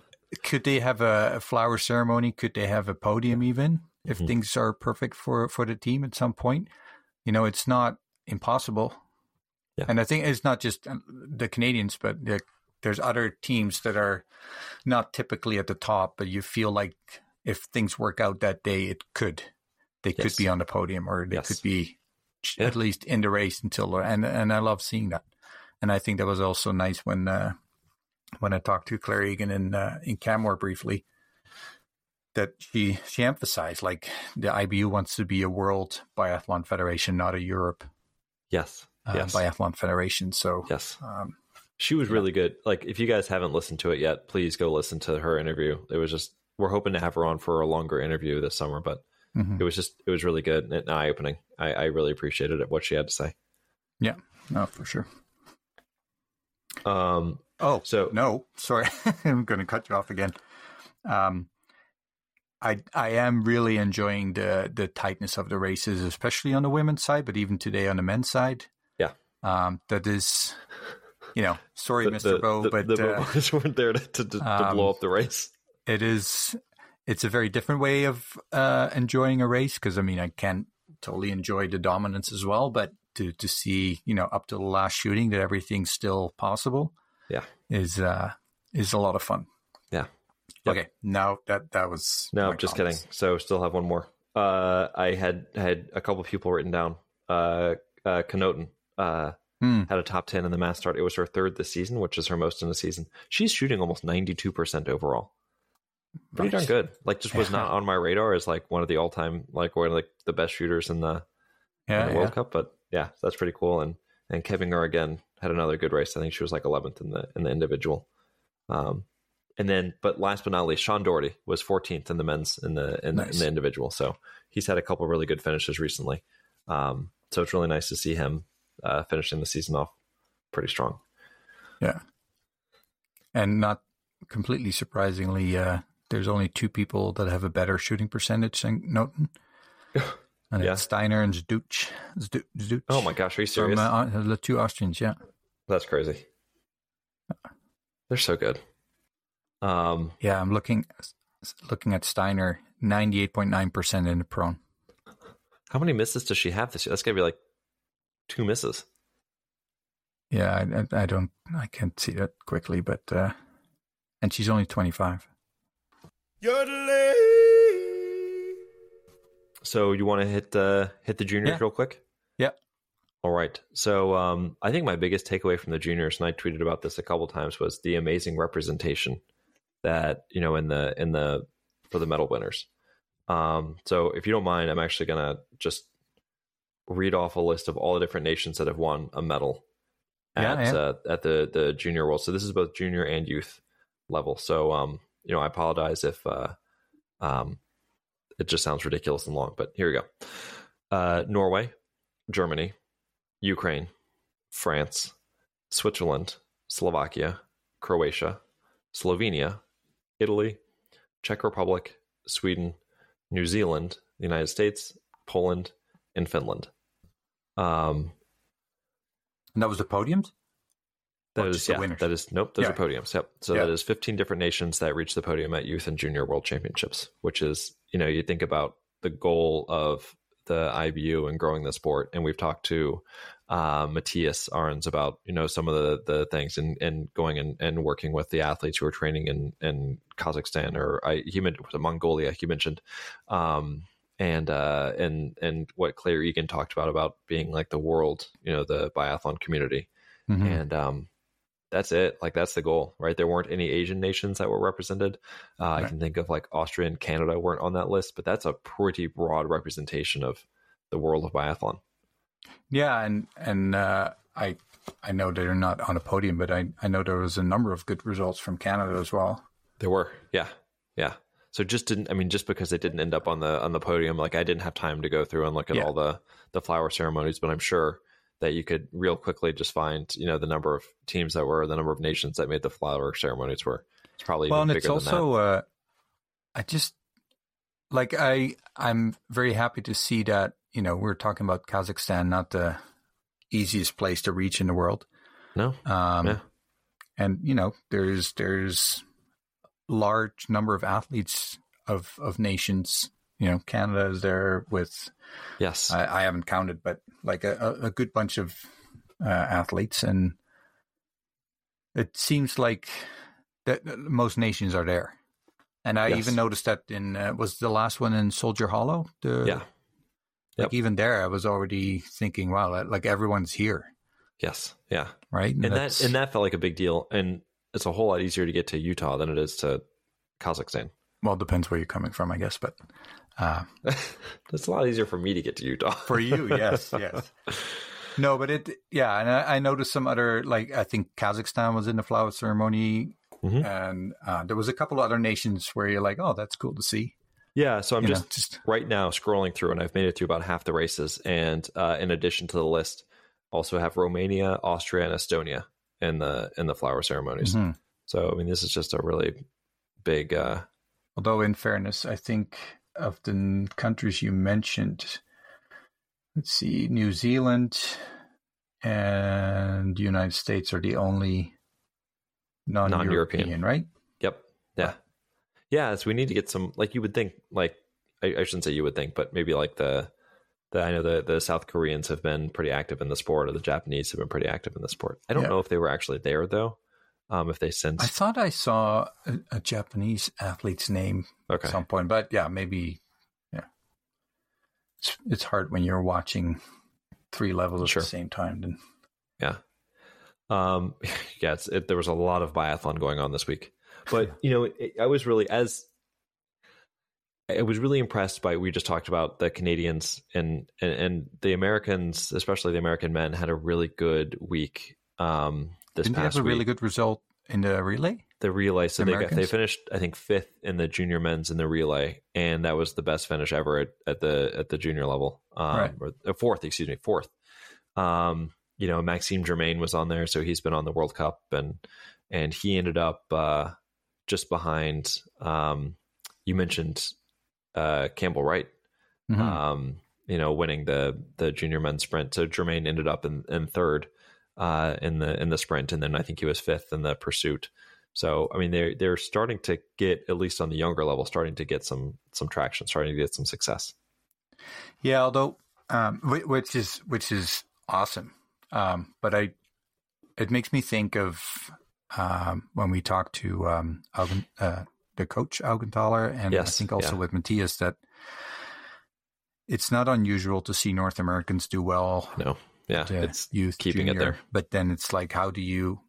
could they have a, flower ceremony? Could they have a podium even if Mhm. things are perfect for for the team at some point? You know, it's not impossible. Yeah. And I think it's not just um, the Canadians, but there, there's other teams that are not typically at the top, but you feel like if things work out that day, it could. They could be on the podium or they Yes. could be Yeah. at least in the race until and and I love seeing that. And I think that was also nice when uh, when I talked to Clare Egan in uh, in Canmore briefly that she she emphasized like the IBU wants to be a world biathlon federation, not a Europe Yes. uh, yes. biathlon federation. So yes. um, She was Yeah. really good. Like, if you guys haven't listened to it yet, please go listen to her interview. It was just we're hoping to have her on for a longer interview this summer, but mhm. it was just it was really good and eye opening. I, I really appreciated it what she had to say. Yeah. No, for sure. Um. Oh So no, sorry, I'm going to cut you off again. Um, I I am really enjoying the the tightness of the races, especially on the women's side, but even today on the men's side. Yeah. Um, that is, you know, sorry, the, Mr. the, but the uh, weren't there to, to, to, um, blow up the race. it is it's a very different way of uh, enjoying a race because I mean I can't totally enjoy the dominance as well, but to to see you know up to the last shooting that everything's still possible, Yeah. is uh is a lot of fun. Yeah. Yep. Okay, now that that was No, just comments. kidding. So still have one more. Uh, I had had a couple people written down. Uh, uh, Knotten uh, Hmm. had a top ten in the mass start. It was her third this season, which is her most in a season. She's shooting almost ninety two percent overall. Pretty darn good. Like, just was Yeah. not on my radar as like one of the all time like one of like the best shooters in the, in Yeah, the yeah. World Cup. But yeah, that's pretty cool. And and Kebinger again had another good race. I think she was like eleventh in the in the individual. Um, and then, but last but not least, Sean Doherty was 14th in the men's in the in, the- in the individual. So he's had a couple really good finishes recently. Um, so it's really nice to see him uh, finishing the season off pretty strong. yeah, and not completely surprisingly, uh, there's only two people that have a better shooting percentage than Knotten. And Yeah. it's Steiner and Zdouc. Zdu- Zdouc Oh my gosh, are you From serious? uh, the two Austrians, yeah. That's crazy. They're so good. Um, Yeah, I'm looking looking at Steiner, 98.9% in the prone. how many misses does she have this year? That's gonna be like two misses. Yeah, I, I, I don't, I can't see that quickly, but, uh, and she's only 25. So you want to hit the hit the juniors Yeah. real quick? Yeah. All right. So um, I think my biggest takeaway from the juniors, and I tweeted about this a couple times, was the amazing representation that you know in the in the for the medal winners. Um, so if you don't mind, I'm actually gonna just read off a list of all the different nations that have won a medal Yeah, at. Uh, at the the junior world. So this is both junior and youth level. So um, you know, I apologize if uh, um, it just sounds ridiculous and long, but here we go. Uh, Norway, Germany, Ukraine, France, Switzerland, Slovakia, Croatia, Slovenia, Italy, Czech Republic, Sweden, New Zealand, the United States, Poland, and Finland. Um, And that was the podiums? that is yeah, winners? that is nope. Those Yeah. are podiums. Yep. So Yeah. that is 15 different nations that reach the podium at youth and junior world championships, which is you know you think about the goal of the IBU and growing the sport, and we've talked to uh, Matthias Arns about you know some of the the things and and going and, and working with the athletes who are training in in Kazakhstan or I he meant was it Mongolia he mentioned. Um, and uh, and and what Clare Egan talked about about being like the world, you know, the biathlon community, Mhm. and um, that's it. Like that's the goal, right? There weren't any Asian nations that were represented. Uh, I can think of like Austria and Canada weren't on that list, but that's a pretty broad representation of the world of biathlon. Yeah, and and uh, I I know they're not on a podium, but I I know there was a number of good results from Canada as well. There were, yeah, yeah. So just didn't. I mean, just because it didn't end up on the on the podium, like I didn't have time to go through and look at Yeah. all the the flower ceremonies, but I'm sure that you could real quickly just find you know the number of teams that were the number of nations that made the flower ceremonies were it's probably well, and it's also uh, I just like I I'm very happy to see that you know we're talking about Kazakhstan, not the easiest place to reach in the world. no Um, Yeah. And you know, there's there's large number of athletes of of nations. You know, Canada is there with yes I, I haven't counted, but like a, a good bunch of uh, athletes, and it seems like that most nations are there. And I Yes. even noticed that in uh, was the last one in Soldier Hollow. The, yeah like even there, I was already thinking, wow, like everyone's here, yes yeah right? and that and that felt like a big deal and it's a whole lot easier to get to Utah than it is to Kazakhstan well, it depends where you're coming from, I guess, but uh, it's a lot easier for me to get to Utah for you, yes, yes. No, but it, yeah, and I, I noticed some other, like I think Kazakhstan was in the flower ceremony, Mhm. and uh, there was a couple other nations where you're like, oh, that's cool to see. yeah so I'm You know, just just right now scrolling through and I've made it through about half the races and uh, in addition to the list also have Romania, Austria and Estonia in the in the flower ceremonies. Mhm. So I mean this is just a really big uh Although, in fairness, I think of the countries you mentioned, let's see, New Zealand and the United States are the only non-European, Non-European. right? yep. Yeah. Yeah, so we need to get some like you would think like I, I shouldn't say you would think, but maybe like the the I know the the South Koreans have been pretty active in the sport or the Japanese have been pretty active in the sport. I don't Yeah. know if they were actually there though. Um if they since I thought I saw a, a Japanese athlete's name okay. at some point, but yeah, maybe, yeah. It's, it's hard when you're watching three levels at the same time. Then Yeah. Um, yeah, it, there was a lot of biathlon going on this week, but you know, it, I was really as I was really impressed by we just talked about the Canadians and, and and the Americans, especially the American men, had a really good week. Um, this didn't they past have a week, really good result in the relay? the relay. So The they got, they finished, I think, fifth in the junior men's in the relay, and that was the best finish ever at, at the at the junior level. Um, Right. or, uh, fourth, excuse me, fourth. Um, you know, Maxime Germain was on there, so he's been on the World Cup, and and he ended up uh, just behind. Um, you mentioned uh, Campbell Wright, Mhm. um, you know, winning the the junior men's sprint. So Germain ended up in, in third uh, in the in the sprint, and then I think he was fifth in the pursuit. So I mean, they're they're starting to get at least on the younger level, starting to get some some traction, starting to get some success. Yeah, although um, which is which is awesome, um, but I it makes me think of um, when we talked to um, uh, the coach Augenthaler, and I think also yeah. with Matthias that it's not unusual to see North Americans do well. No, yeah, it's youth keeping it there. but then it's like how do you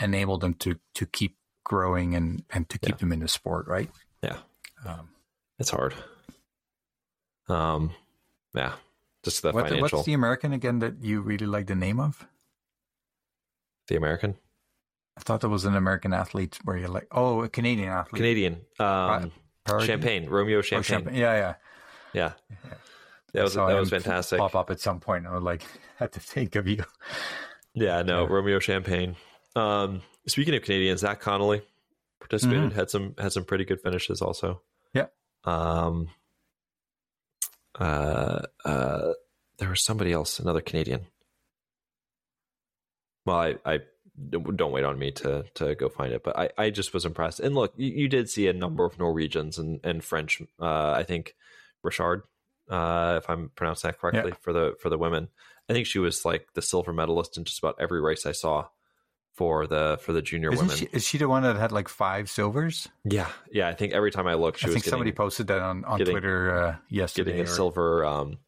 enable them to to keep growing and and to keep Yeah. them in the sport, right? Yeah. Um, it's hard. Um, yeah, just the what, financial, what's the American again that you really like the name of? the American, I thought there was an American athlete where you're like, oh, a Canadian athlete. Canadian, um? Champagne, Romeo Oh, Champagne. Champagne. Yeah, yeah. Yeah, Yeah. that was that was fantastic. Pop up at some point. I was like, had to think of you. Yeah, no, Yeah. Romeo Champagne. Um, speaking of Canadians, Zach Connolly participated, Mhm. had some had some pretty good finishes also. Yeah. Um. Uh. Uh. There was somebody else, another Canadian. Well, I, I don't wait on me to to go find it, but I, I just was impressed. And look, you, you did see a number of Norwegians and and French. Uh, I think Richard, uh, if I'm pronouncing that correctly, for the for the women. I think she was like the silver medalist in just about every race I saw for the for the junior Isn't women. she? Is she the one that had like five silvers? yeah, yeah. I think every time I looked, she I was think getting, somebody posted that on on getting- Twitter uh, yesterday. getting a or- silver. Um,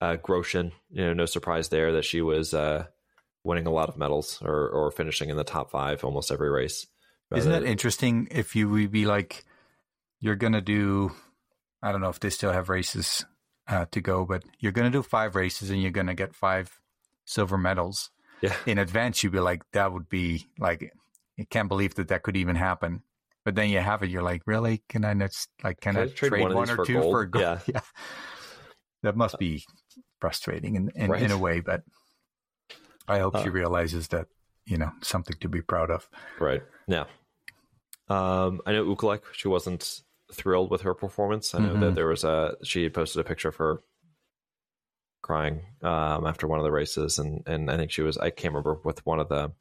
uh, Grotian, you know, no surprise there that she was uh, winning a lot of medals or or finishing in the top five almost every race. Isn't that interesting? If you would be like, you're gonna do, I don't know if they still have races uh, to go, but you're gonna do five races and you're gonna get five silver medals. Yeah. In advance, you'd be like, that would be like, I can't believe that that could even happen. But then you have it, you're like, really? Can I just like can, Can I, I trade trade, one one, or for two gold? for gold? Yeah. That must be frustrating in in, Right. in a way, but I hope Uh, she realizes that you know something to be proud of. Right. Yeah. Um, I know Ukaleq, she wasn't thrilled with her performance. I know that Mhm. there was a she had posted a picture of her crying um, after one of the races, and and I think she was I can't remember with one of the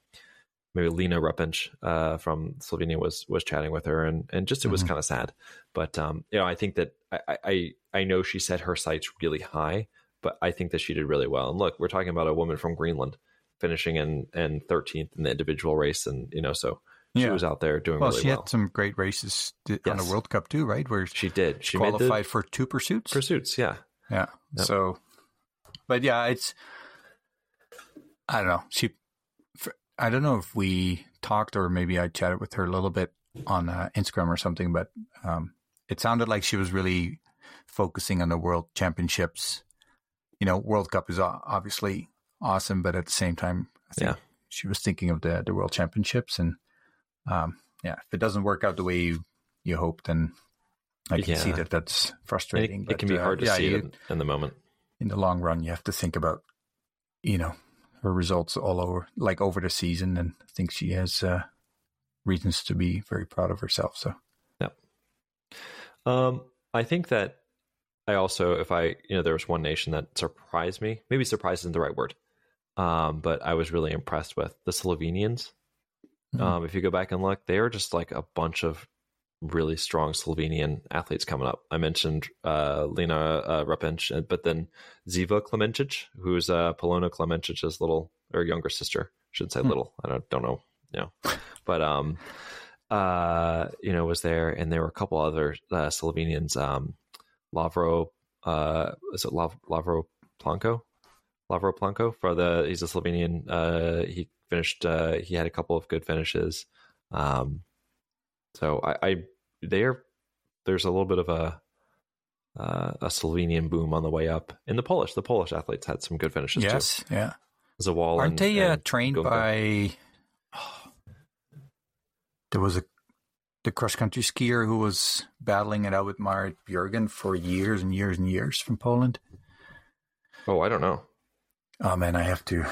maybe Lena Repinc uh, from Slovenia was was chatting with her, and and just it was Mhm. kind of sad. But um, you know, I think that I- I I know she set her sights really high, but I think that she did really well. And look, we're talking about a woman from Greenland finishing in in 13th in the individual race, and you know, so she Yeah. was out there doing Well, really she well. had some great races di- on the World Cup too, right? Where She did. She qualified for two pursuits. pursuits. Yeah, Yeah. Yep. So, but yeah, it's. I don't know. She. I don't know if we talked or maybe I chatted with her a little bit on uh, Instagram or something, but um, it sounded like she was really focusing on the World Championships. You know, World Cup is obviously awesome, but at the same time, I think Yeah. she was thinking of the the World Championships, and um, yeah, if it doesn't work out the way you you hope, then I can see that that's frustrating. it, it can be uh, hard to yeah, see you- it in, in the moment. in the long run, you have to think about, you know, her results all over, like over the season. And I think she has uh, reasons to be very proud of herself. So, yeah. Um, I think that I also, if I, you know, there was one nation that surprised me. Maybe surprise isn't the right word, um, but I was really impressed with the Slovenians. Mhm. Um, if you go back and look, they are just like a bunch of really strong Slovenian athletes coming up. I mentioned uh, Lena uh, Repinc, uh, but then Ziva Klemencic, who's uh, Polona Klemencic's little or younger sister. Shouldn't say Hmm. little. I don't don't know. You know, but um, uh, you know, was there, and there were a couple other uh, Slovenians. Um, Lavro, uh, is it Lav- Lavro Planko? Lavro Planko for the he's a Slovenian. Uh, he finished. Uh, he had a couple of good finishes. Um, so I, I there, there's a little bit of a uh, a Slovenian boom on the way up. And the Polish, the Polish athletes had some good finishes yes, yeah. too. Zawal Aren't and, they uh, and trained by? there was a the cross country skier who was battling it out with Marit Björgen for years and years and years from Poland. Oh, I don't know. Oh man, I have to.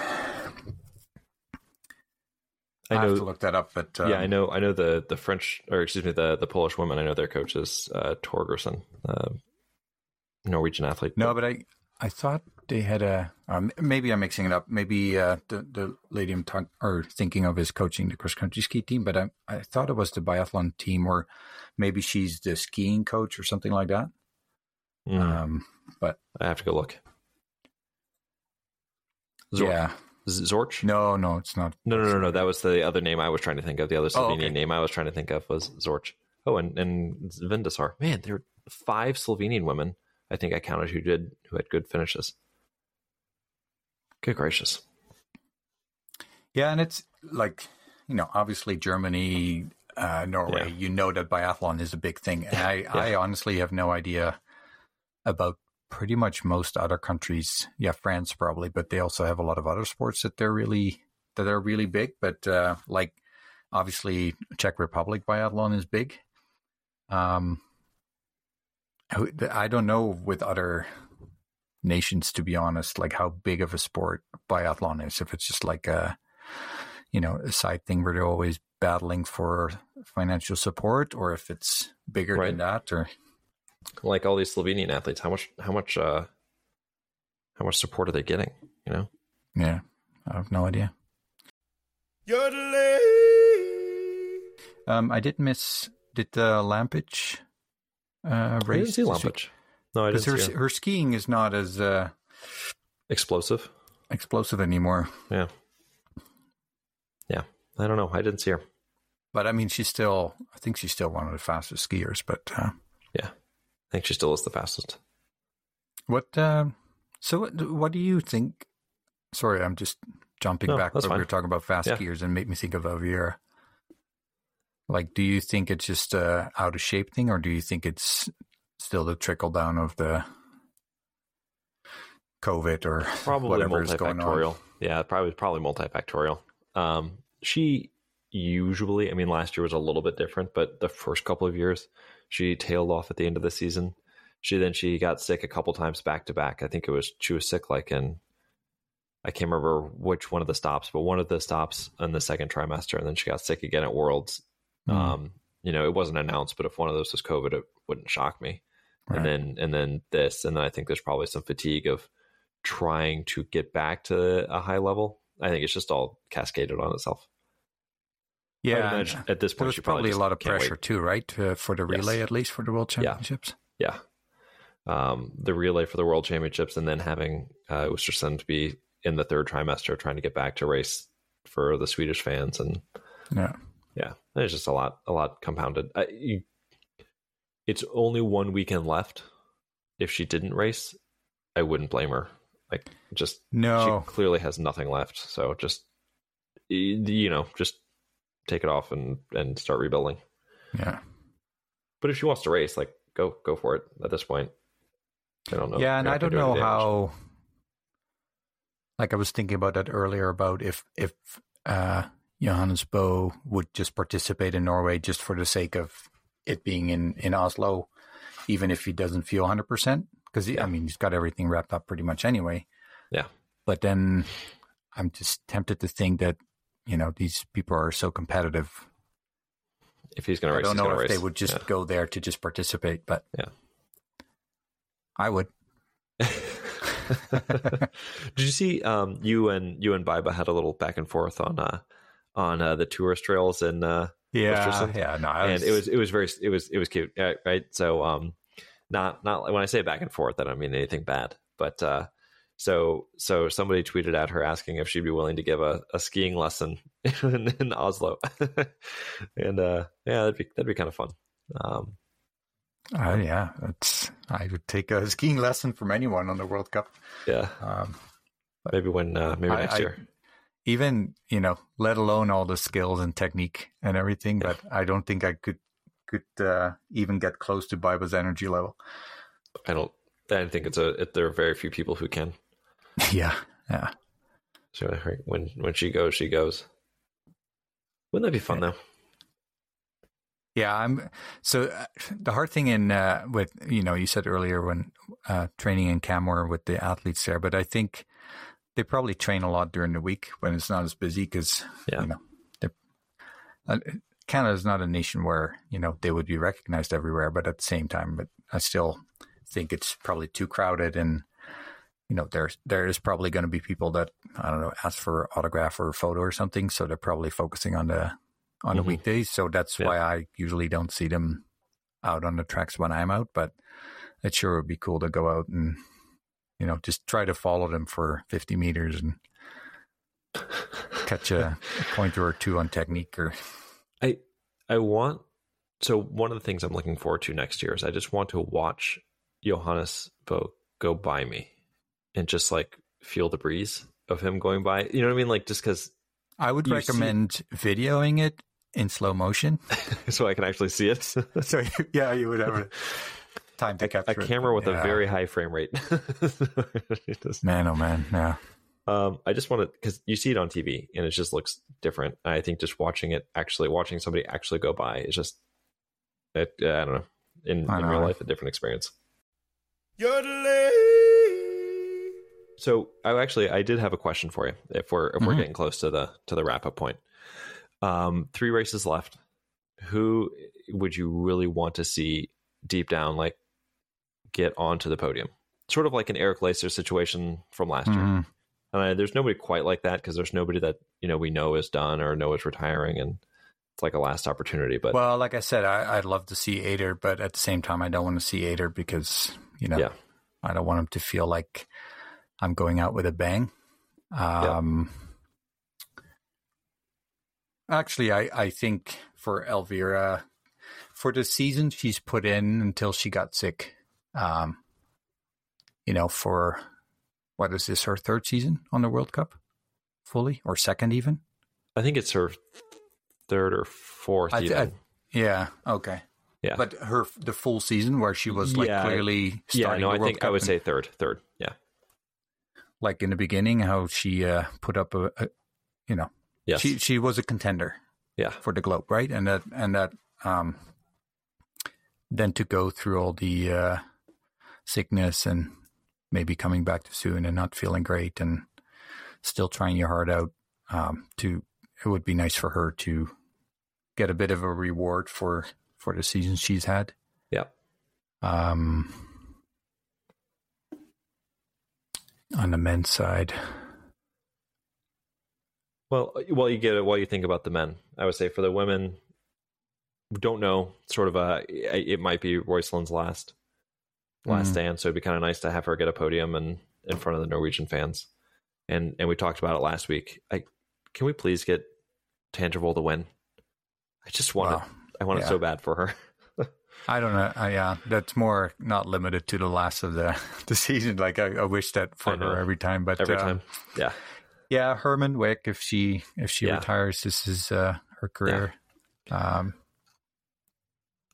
I, I have know. to look that up, but um, yeah, I know. I know the the French, or excuse me, the the Polish woman. I know their coach is uh, Torgerson, uh, Norwegian athlete. No, but I I thought they had a um, maybe I'm mixing it up. Maybe uh, the the lady I'm talking or thinking of is coaching the cross country ski team, but I I thought it was the biathlon team, or maybe she's the skiing coach or something like that. Mm, Um, but I have to go look. Zorch. yeah, Zorch? no, no, it's not. No, no, no, no. That was the other name I was trying to think of. The other Oh, Slovenian okay. name I was trying to think of was Zorch. Oh, and and Vindišar. Man, there are five Slovenian women. I think I counted who did who had good finishes. Good gracious. Yeah, and it's like you know, obviously Germany, uh, Norway. Yeah. You know that biathlon is a big thing, and I I honestly have no idea about pretty much most other countries. Yeah, France probably, but they also have a lot of other sports that they're really that are really big. But uh, like obviously Czech Republic biathlon is big. Um, I don't know with other nations to be honest, like how big of a sport biathlon is. If it's just like a you know a side thing where they're always battling for financial support, or if it's bigger Right. than that, or Like all these Slovenian athletes, how much how much uh how much support are they getting? You know? yeah, I have no idea. Um, I did miss did the Lampic uh, I didn't see week? No, I didn't her see her. her skiing is not as uh, Explosive. explosive anymore. Yeah. Yeah. I don't know. I didn't see her. But I mean, she's still. I think she's still one of the fastest skiers. But uh, think she still is the fastest. what? Uh, so what, what do you think? Sorry, I'm just jumping No, back. But we were talking about fast Yeah. skiers and make me think of Elvira. Like, do you think it's just a out of shape thing, or do you think it's still the trickle down of the COVID or probably whatever is going on? Yeah, probably probably multifactorial. Um, she usually, I mean, last year was a little bit different, but the first couple of years, she tailed off at the end of the season. She then she got sick a couple times back to back. I think it was she was sick like in I can't remember which one of the stops, but one of the stops in the second trimester, and then she got sick again at Worlds. Mm. Um, you know, it wasn't announced, but if one of those was COVID, it wouldn't shock me. Right. And then and then this, and then I think there's probably some fatigue of trying to get back to a high level. I think it's just all cascaded on itself. Yeah, at this there point, was she probably a lot of can't wait. pressure too, right, uh, for the Yes. relay at least for the World Championships. Yeah. Um, the relay for the World Championships, and then having uh, Ostersund to be in the third trimester, trying to get back to race for the Swedish fans, and Yeah, yeah, there's just a lot, a lot compounded. I, you, it's only one weekend left. If she didn't race, I wouldn't blame her. Like, just no, she clearly has nothing left. So just you know, just take it off and and start rebuilding. yeah, But if she wants to race, like go go for it. At this point, I don't know. yeah, and I don't do know how. Like I was thinking about that earlier about if if uh, Johannes Bo would just participate in Norway just for the sake of it being in in Oslo, even if he doesn't feel hundred percent, because. I mean he's got everything wrapped up pretty much anyway. Yeah. But then I'm just tempted to think that you know these people are so competitive. if he's going to race, I don't know if they would just go there to just participate, but Yeah. I would. Yeah. Did you see um, you and you and Biba had a little back and forth on uh, on uh, the tourist trails and uh, Yeah, yeah, no, I and it was it was very it was it was cute, right? So um, not not when I say back and forth, I don't mean anything bad, but uh, so so somebody tweeted at her asking if she'd be willing to give a, a skiing lesson in, in Oslo, and uh, yeah, that'd be that'd be kind of fun. Um, Uh, yeah, it's. I would take a skiing lesson from anyone on the World Cup. yeah, Um, maybe when uh, maybe I- next I- year. even you know, let alone all the skills and technique and everything. But I don't think I could could uh, even get close to Biba's energy level. I don't. I think it's a. It, there are very few people who can. yeah, yeah. So when when she goes, she goes. Wouldn't that be fun though? Yeah, I'm. So uh, the hard thing in uh, with you know you said earlier when uh, training in Canmore with the athletes there, but I think they probably train a lot during the week when it's not as busy because Yeah. you know uh, Canada is not a nation where you know they would be recognized everywhere, but at the same time, but I still think it's probably too crowded and. You know, there's there is probably going to be people that I don't know ask for autograph or photo or something, so they're probably focusing on the on the Mhm. weekdays. So that's Yeah. why I usually don't see them out on the tracks when I'm out. But it sure would be cool to go out and you know just try to follow them for 50 meters and catch a, a pointer or two on technique or I I want so one of the things I'm looking forward to next year is I just want to watch Johannes Bo go by me and just like feel the breeze of him going by. You know what I mean? Like just because I would You see- recommend videoing it in slow motion. so I can actually see it. so yeah, you would have a time to a capture it. camera with a very high frame rate. It just- man. Oh man, yeah. um, I just want to because you see it on TV and it just looks different. I think just watching it actually watching somebody actually go by is just it, uh, I don't know in, I in know. real life a different experience. So I actually I did have a question for you if we're if we're Mhm. getting close to the to the wrap up point. Um, three races left. Who would you really want to see deep down like get onto the podium? Sort of like an Erik Lesser situation from last year. Mhm. And I, there's nobody quite like that because there's nobody that you know we know is done or know is retiring, and it's like a last opportunity. But Well, like I said, I, I'd love to see Eder, but at the same time, I don't want to see Eder because you know Yeah. I don't want him to feel like I'm going out with a bang. Um, Actually, I, I think for Elvira, for the season she's put in until she got sick, um, you know, for what is this her third season on the World Cup, fully or second even? I think it's her third or fourth. I even. Yeah. Okay. Yeah. But her the full season where she was like Yeah. clearly yeah, starting no, I World think I would and- say third. Third, yeah, like in the beginning how she uh, put up a, a you know yes, she she was a contender yeah, for the globe right and that and that um then to go through all the uh sickness and maybe coming back too soon and not feeling great and still trying your heart out. Um, to it would be nice for her to get a bit of a reward for for the season she's had. Yeah. Um, on the men's side, Well, well, you get it. While you think about the men, I would say for the women, don't know. Sort of a, it might be Roeiseland's last last Mm. stand, so it'd be kind of nice to have her get a podium and in front of the Norwegian fans. And and we talked about it last week. I can we please get Tandrevold to win? I just want Wow. it. I want it so bad for her. I don't know. Uh, yeah, that's more not limited to the last of the the season. Like I, I wish that for her every time, but Every um, time, yeah, yeah, Herrmann-Wick. If she if she Yeah. retires, this is uh, her career. Um,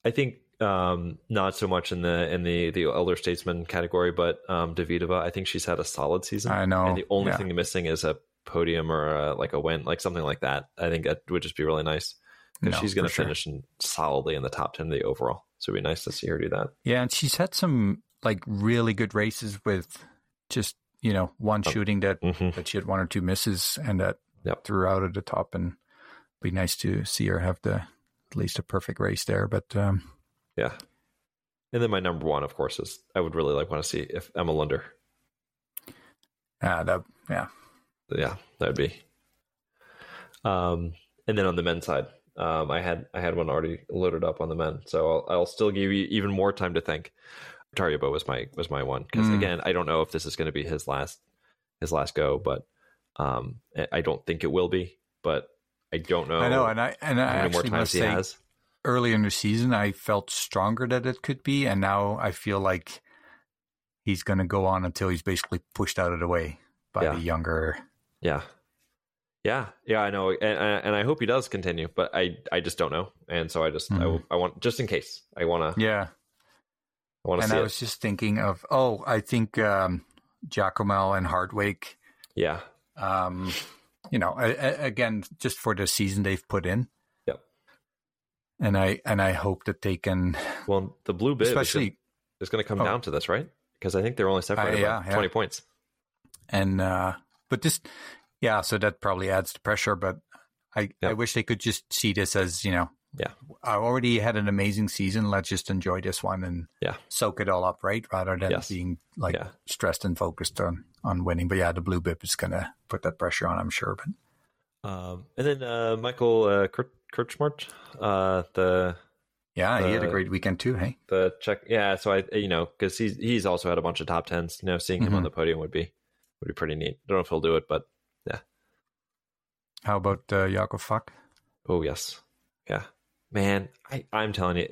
I think um, not so much in the in the the elder statesman category, but um, Davidova. I think she's had a solid season. I know. and the only yeah. thing missing is a podium or a, like a win, like something like that. I think that would just be really nice because No, she's going to sure. finish in, solidly in the top ten of the overall. So it'd be nice to see her do that. Yeah, and she's had some like really good races with just you know one shooting that hmm that she had one or two misses and that Yep. threw out at the top, and be nice to see her have the at least a perfect race there. But um, Yeah. And then my number one, of course, is I would really like want to see if Emma Lunder. yeah, that yeah, Yeah, that would be. Um, and then on the men's side, um, I had I had one already loaded up on the men, so I'll, I'll still give you even more time to think. Tarjei Bø was my was my one because Mm. again, I don't know if this is going to be his last his last go, but um, I- don't think it will be. But I don't know. I know, and I and I actually times must he say, has. early in the season, I felt stronger that it could be, and now I feel like he's going to go on until he's basically pushed out of the way by Yeah. the younger. Yeah. Yeah, yeah, I know, and, and I hope he does continue, but I, I just don't know, and so I just, I, Mhm. I want, just in case, I want to, Yeah, I want to and I it. was just thinking of oh, I think um, Giacomel and Hartweg. Yeah, Um, you know, a, a- again, just for the season they've put in. Yep. And I and I hope that they can, well, the blue bib especially is going to come Oh. down to this, right? Because I think they're only separated Uh, yeah, by yeah. twenty points. and uh but just yeah so that probably adds to pressure but i Yeah. i wish they could just see this as you know Yeah. i already had an amazing season let's just enjoy this one and Yeah. soak it all up right rather than Yes. being like Yeah. stressed and focused on on winning but yeah the blue bib is gonna put that pressure on i'm sure but Um, and then uh, Michael uh, Kurt, Krčmář, uh, the yeah he had a great weekend too hey the Czech, yeah. So I, you know, because he's he's also had a bunch of top tens. You know, seeing him on Mhm. the podium would be would be pretty neat. I Don't know if he'll do it, but how about uh Jakov Fak? Oh yes, yeah, man. I I'm telling you,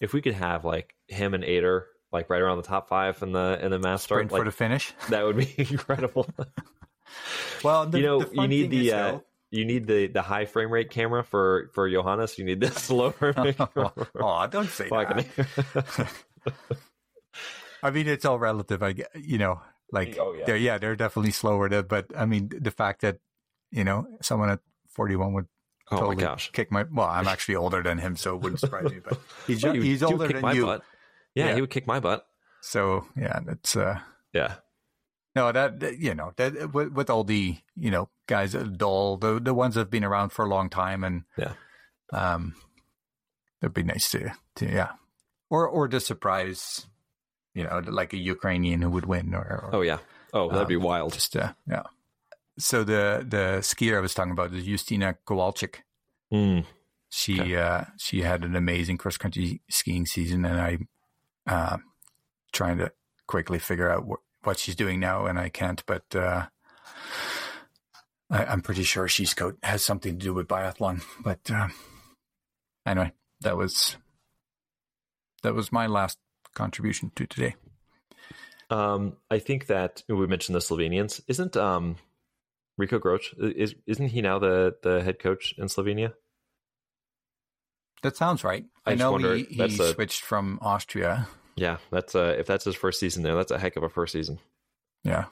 if we could have like him and Eder like right around the top five in the in the mass start, sprint like for the finish that would be incredible. well the, you know, you need the uh, though- you need the the high frame rate camera for for Johannes. You need the slow frame rate. camera oh don't say that I mean, it's all relative. I you know, like Oh, yeah. they're yeah, they're definitely slower. To, but I mean, the fact that you know someone at forty one would oh totally my gosh, kick my. Well, I'm actually older than him, so it wouldn't surprise me. But he's Well, he's older than you, butt. Yeah, Yeah. he would kick my butt. so yeah, that's uh Yeah, no that, you know that with, with all the you know guys Doll the the ones that have been around for a long time and Yeah. um, it'd be nice to to yeah, or or to surprise. You know, like a Ukrainian who would win, or, or Oh yeah. Oh, that'd be Um, wild. Just uh, yeah. So the the skier I was talking about is Justyna Kowalczyk. Mm. She Okay. uh, she had an amazing cross country skiing season, and I uh, trying to quickly figure out wh- what she's doing now, and I can't. But uh, I, I'm pretty sure she's co- has something to do with biathlon. But uh, anyway, that was that was my last contribution to today. Um, I think that we mentioned the Slovenians. Isn't um, Ricco Groß is isn't he now the the head coach in Slovenia? That sounds right. I I, know he, he that's a- switched from Austria. Yeah, that's uh if that's his first season there, that's a heck of a first season. Yeah.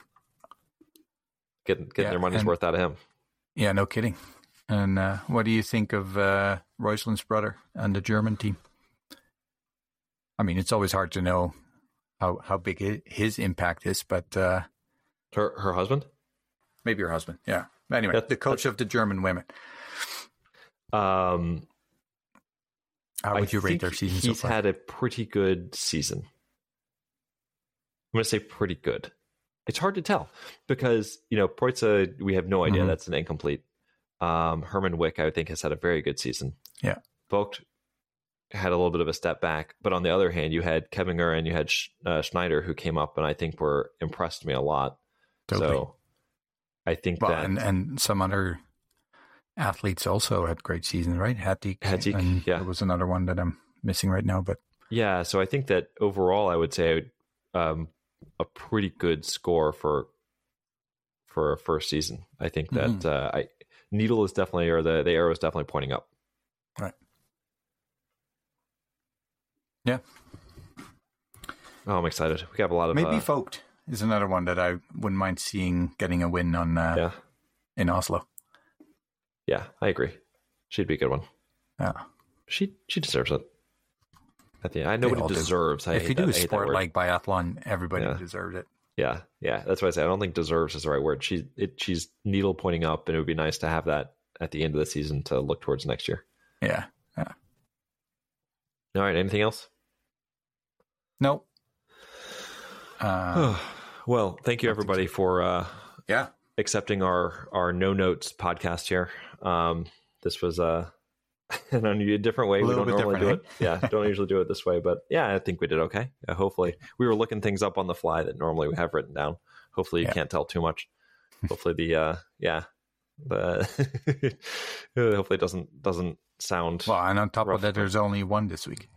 Getting getting Yeah, their money's and- worth out of him. Yeah, no kidding. And uh, what do you think of uh, Roeiseland's brother and the German team? I mean, it's always hard to know how how big his impact is, but uh, Her her husband? Maybe her husband. Yeah. Anyway, That- the coach of the German women. Um, How would you rate their season so He's far? had a pretty good season. I'm going to say pretty good. It's hard to tell because you know Preuss, we have no idea. Mhm. That's an incomplete. Um, Herrmann-Wick, I think, has had a very good season. Yeah. Voigt had a little bit of a step back, but on the other hand, you had Kebinger and you had uh, Schneider who came up and I think were impressed me a lot. Totally. So I think well, that and, and some other athletes also had great seasons, right? Hattie, and yeah. There was another one that I'm missing right now, but Yeah, so I think that overall, I would say um, a pretty good score for for a first season. I think that Mhm. uh, I needle is definitely or the the arrow is definitely pointing up. Right. Yeah. Oh, I'm excited. We have a lot of maybe uh, Voigt is another one that I wouldn't mind seeing getting a win on uh, yeah, in Oslo. yeah. I agree. She'd be a good one. Yeah. She she deserves it. At the end, I know They what do. deserves. I if you do I a that sport like biathlon, everybody Yeah. deserves it. Yeah, yeah, that's what I say. I don't think deserves is the right word. She it she's needle pointing up, and it would be nice to have that at the end of the season to look towards next year. Yeah. Yeah. All right, anything else? No. Uh, well, thank you nothing everybody for uh, yeah. accepting our our no notes podcast here. Um, this was a an unusual, different way. A we don't bit normally do it. Yeah, don't usually do it this way, but yeah, I think we did okay. Uh, hopefully, we were looking things up on the fly that normally we have written down. Hopefully, you Yeah. can't tell too much. Hopefully, the uh, yeah, the hopefully it doesn't doesn't sound. Well, and on top of that, there's only one this week.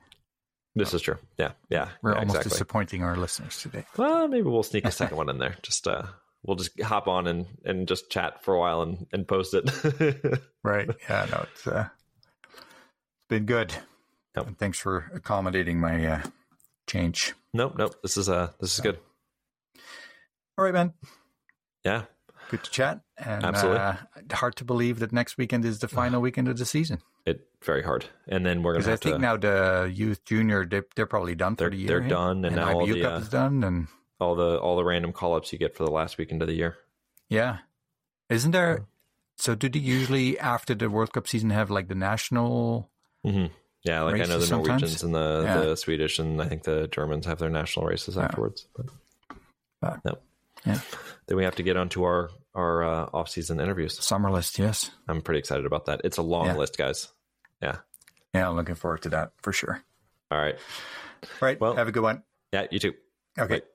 This is true. Yeah, yeah, We're yeah, almost exactly. disappointing our listeners today. Well, maybe we'll sneak a second one in there. Just uh, we'll just hop on and and just chat for a while and and post it. Right. Yeah, no, it's uh, it's been good. Yep. And thanks for accommodating my uh, change. nope, nope. This is uh, this is good. All right, man. Yeah, Good to chat. And Absolutely. Uh, hard to believe that next weekend is the final weekend of the season. it very hard. And then we're Because gonna I think to. now the youth junior, they, they're probably done for the year. they're done, and, And now all the Cup uh, is done. And all the all the random call ups you get for the last weekend of the year. yeah. Isn't there? So, do they usually, after the World Cup season, have like the national? hmm Yeah, like I know the sometimes? Norwegians and the Yeah. the Swedish and I think the Germans have their national races Yeah. afterwards. But But- no. Yeah. Then we have to get onto our our uh, off season interviews. Summer list, yes. I'm pretty excited about that. It's a long Yeah. list, guys. Yeah, Yeah, I'm looking forward to that for sure. All right. Right. Well- have a good one. Yeah, you too. Okay. Bye.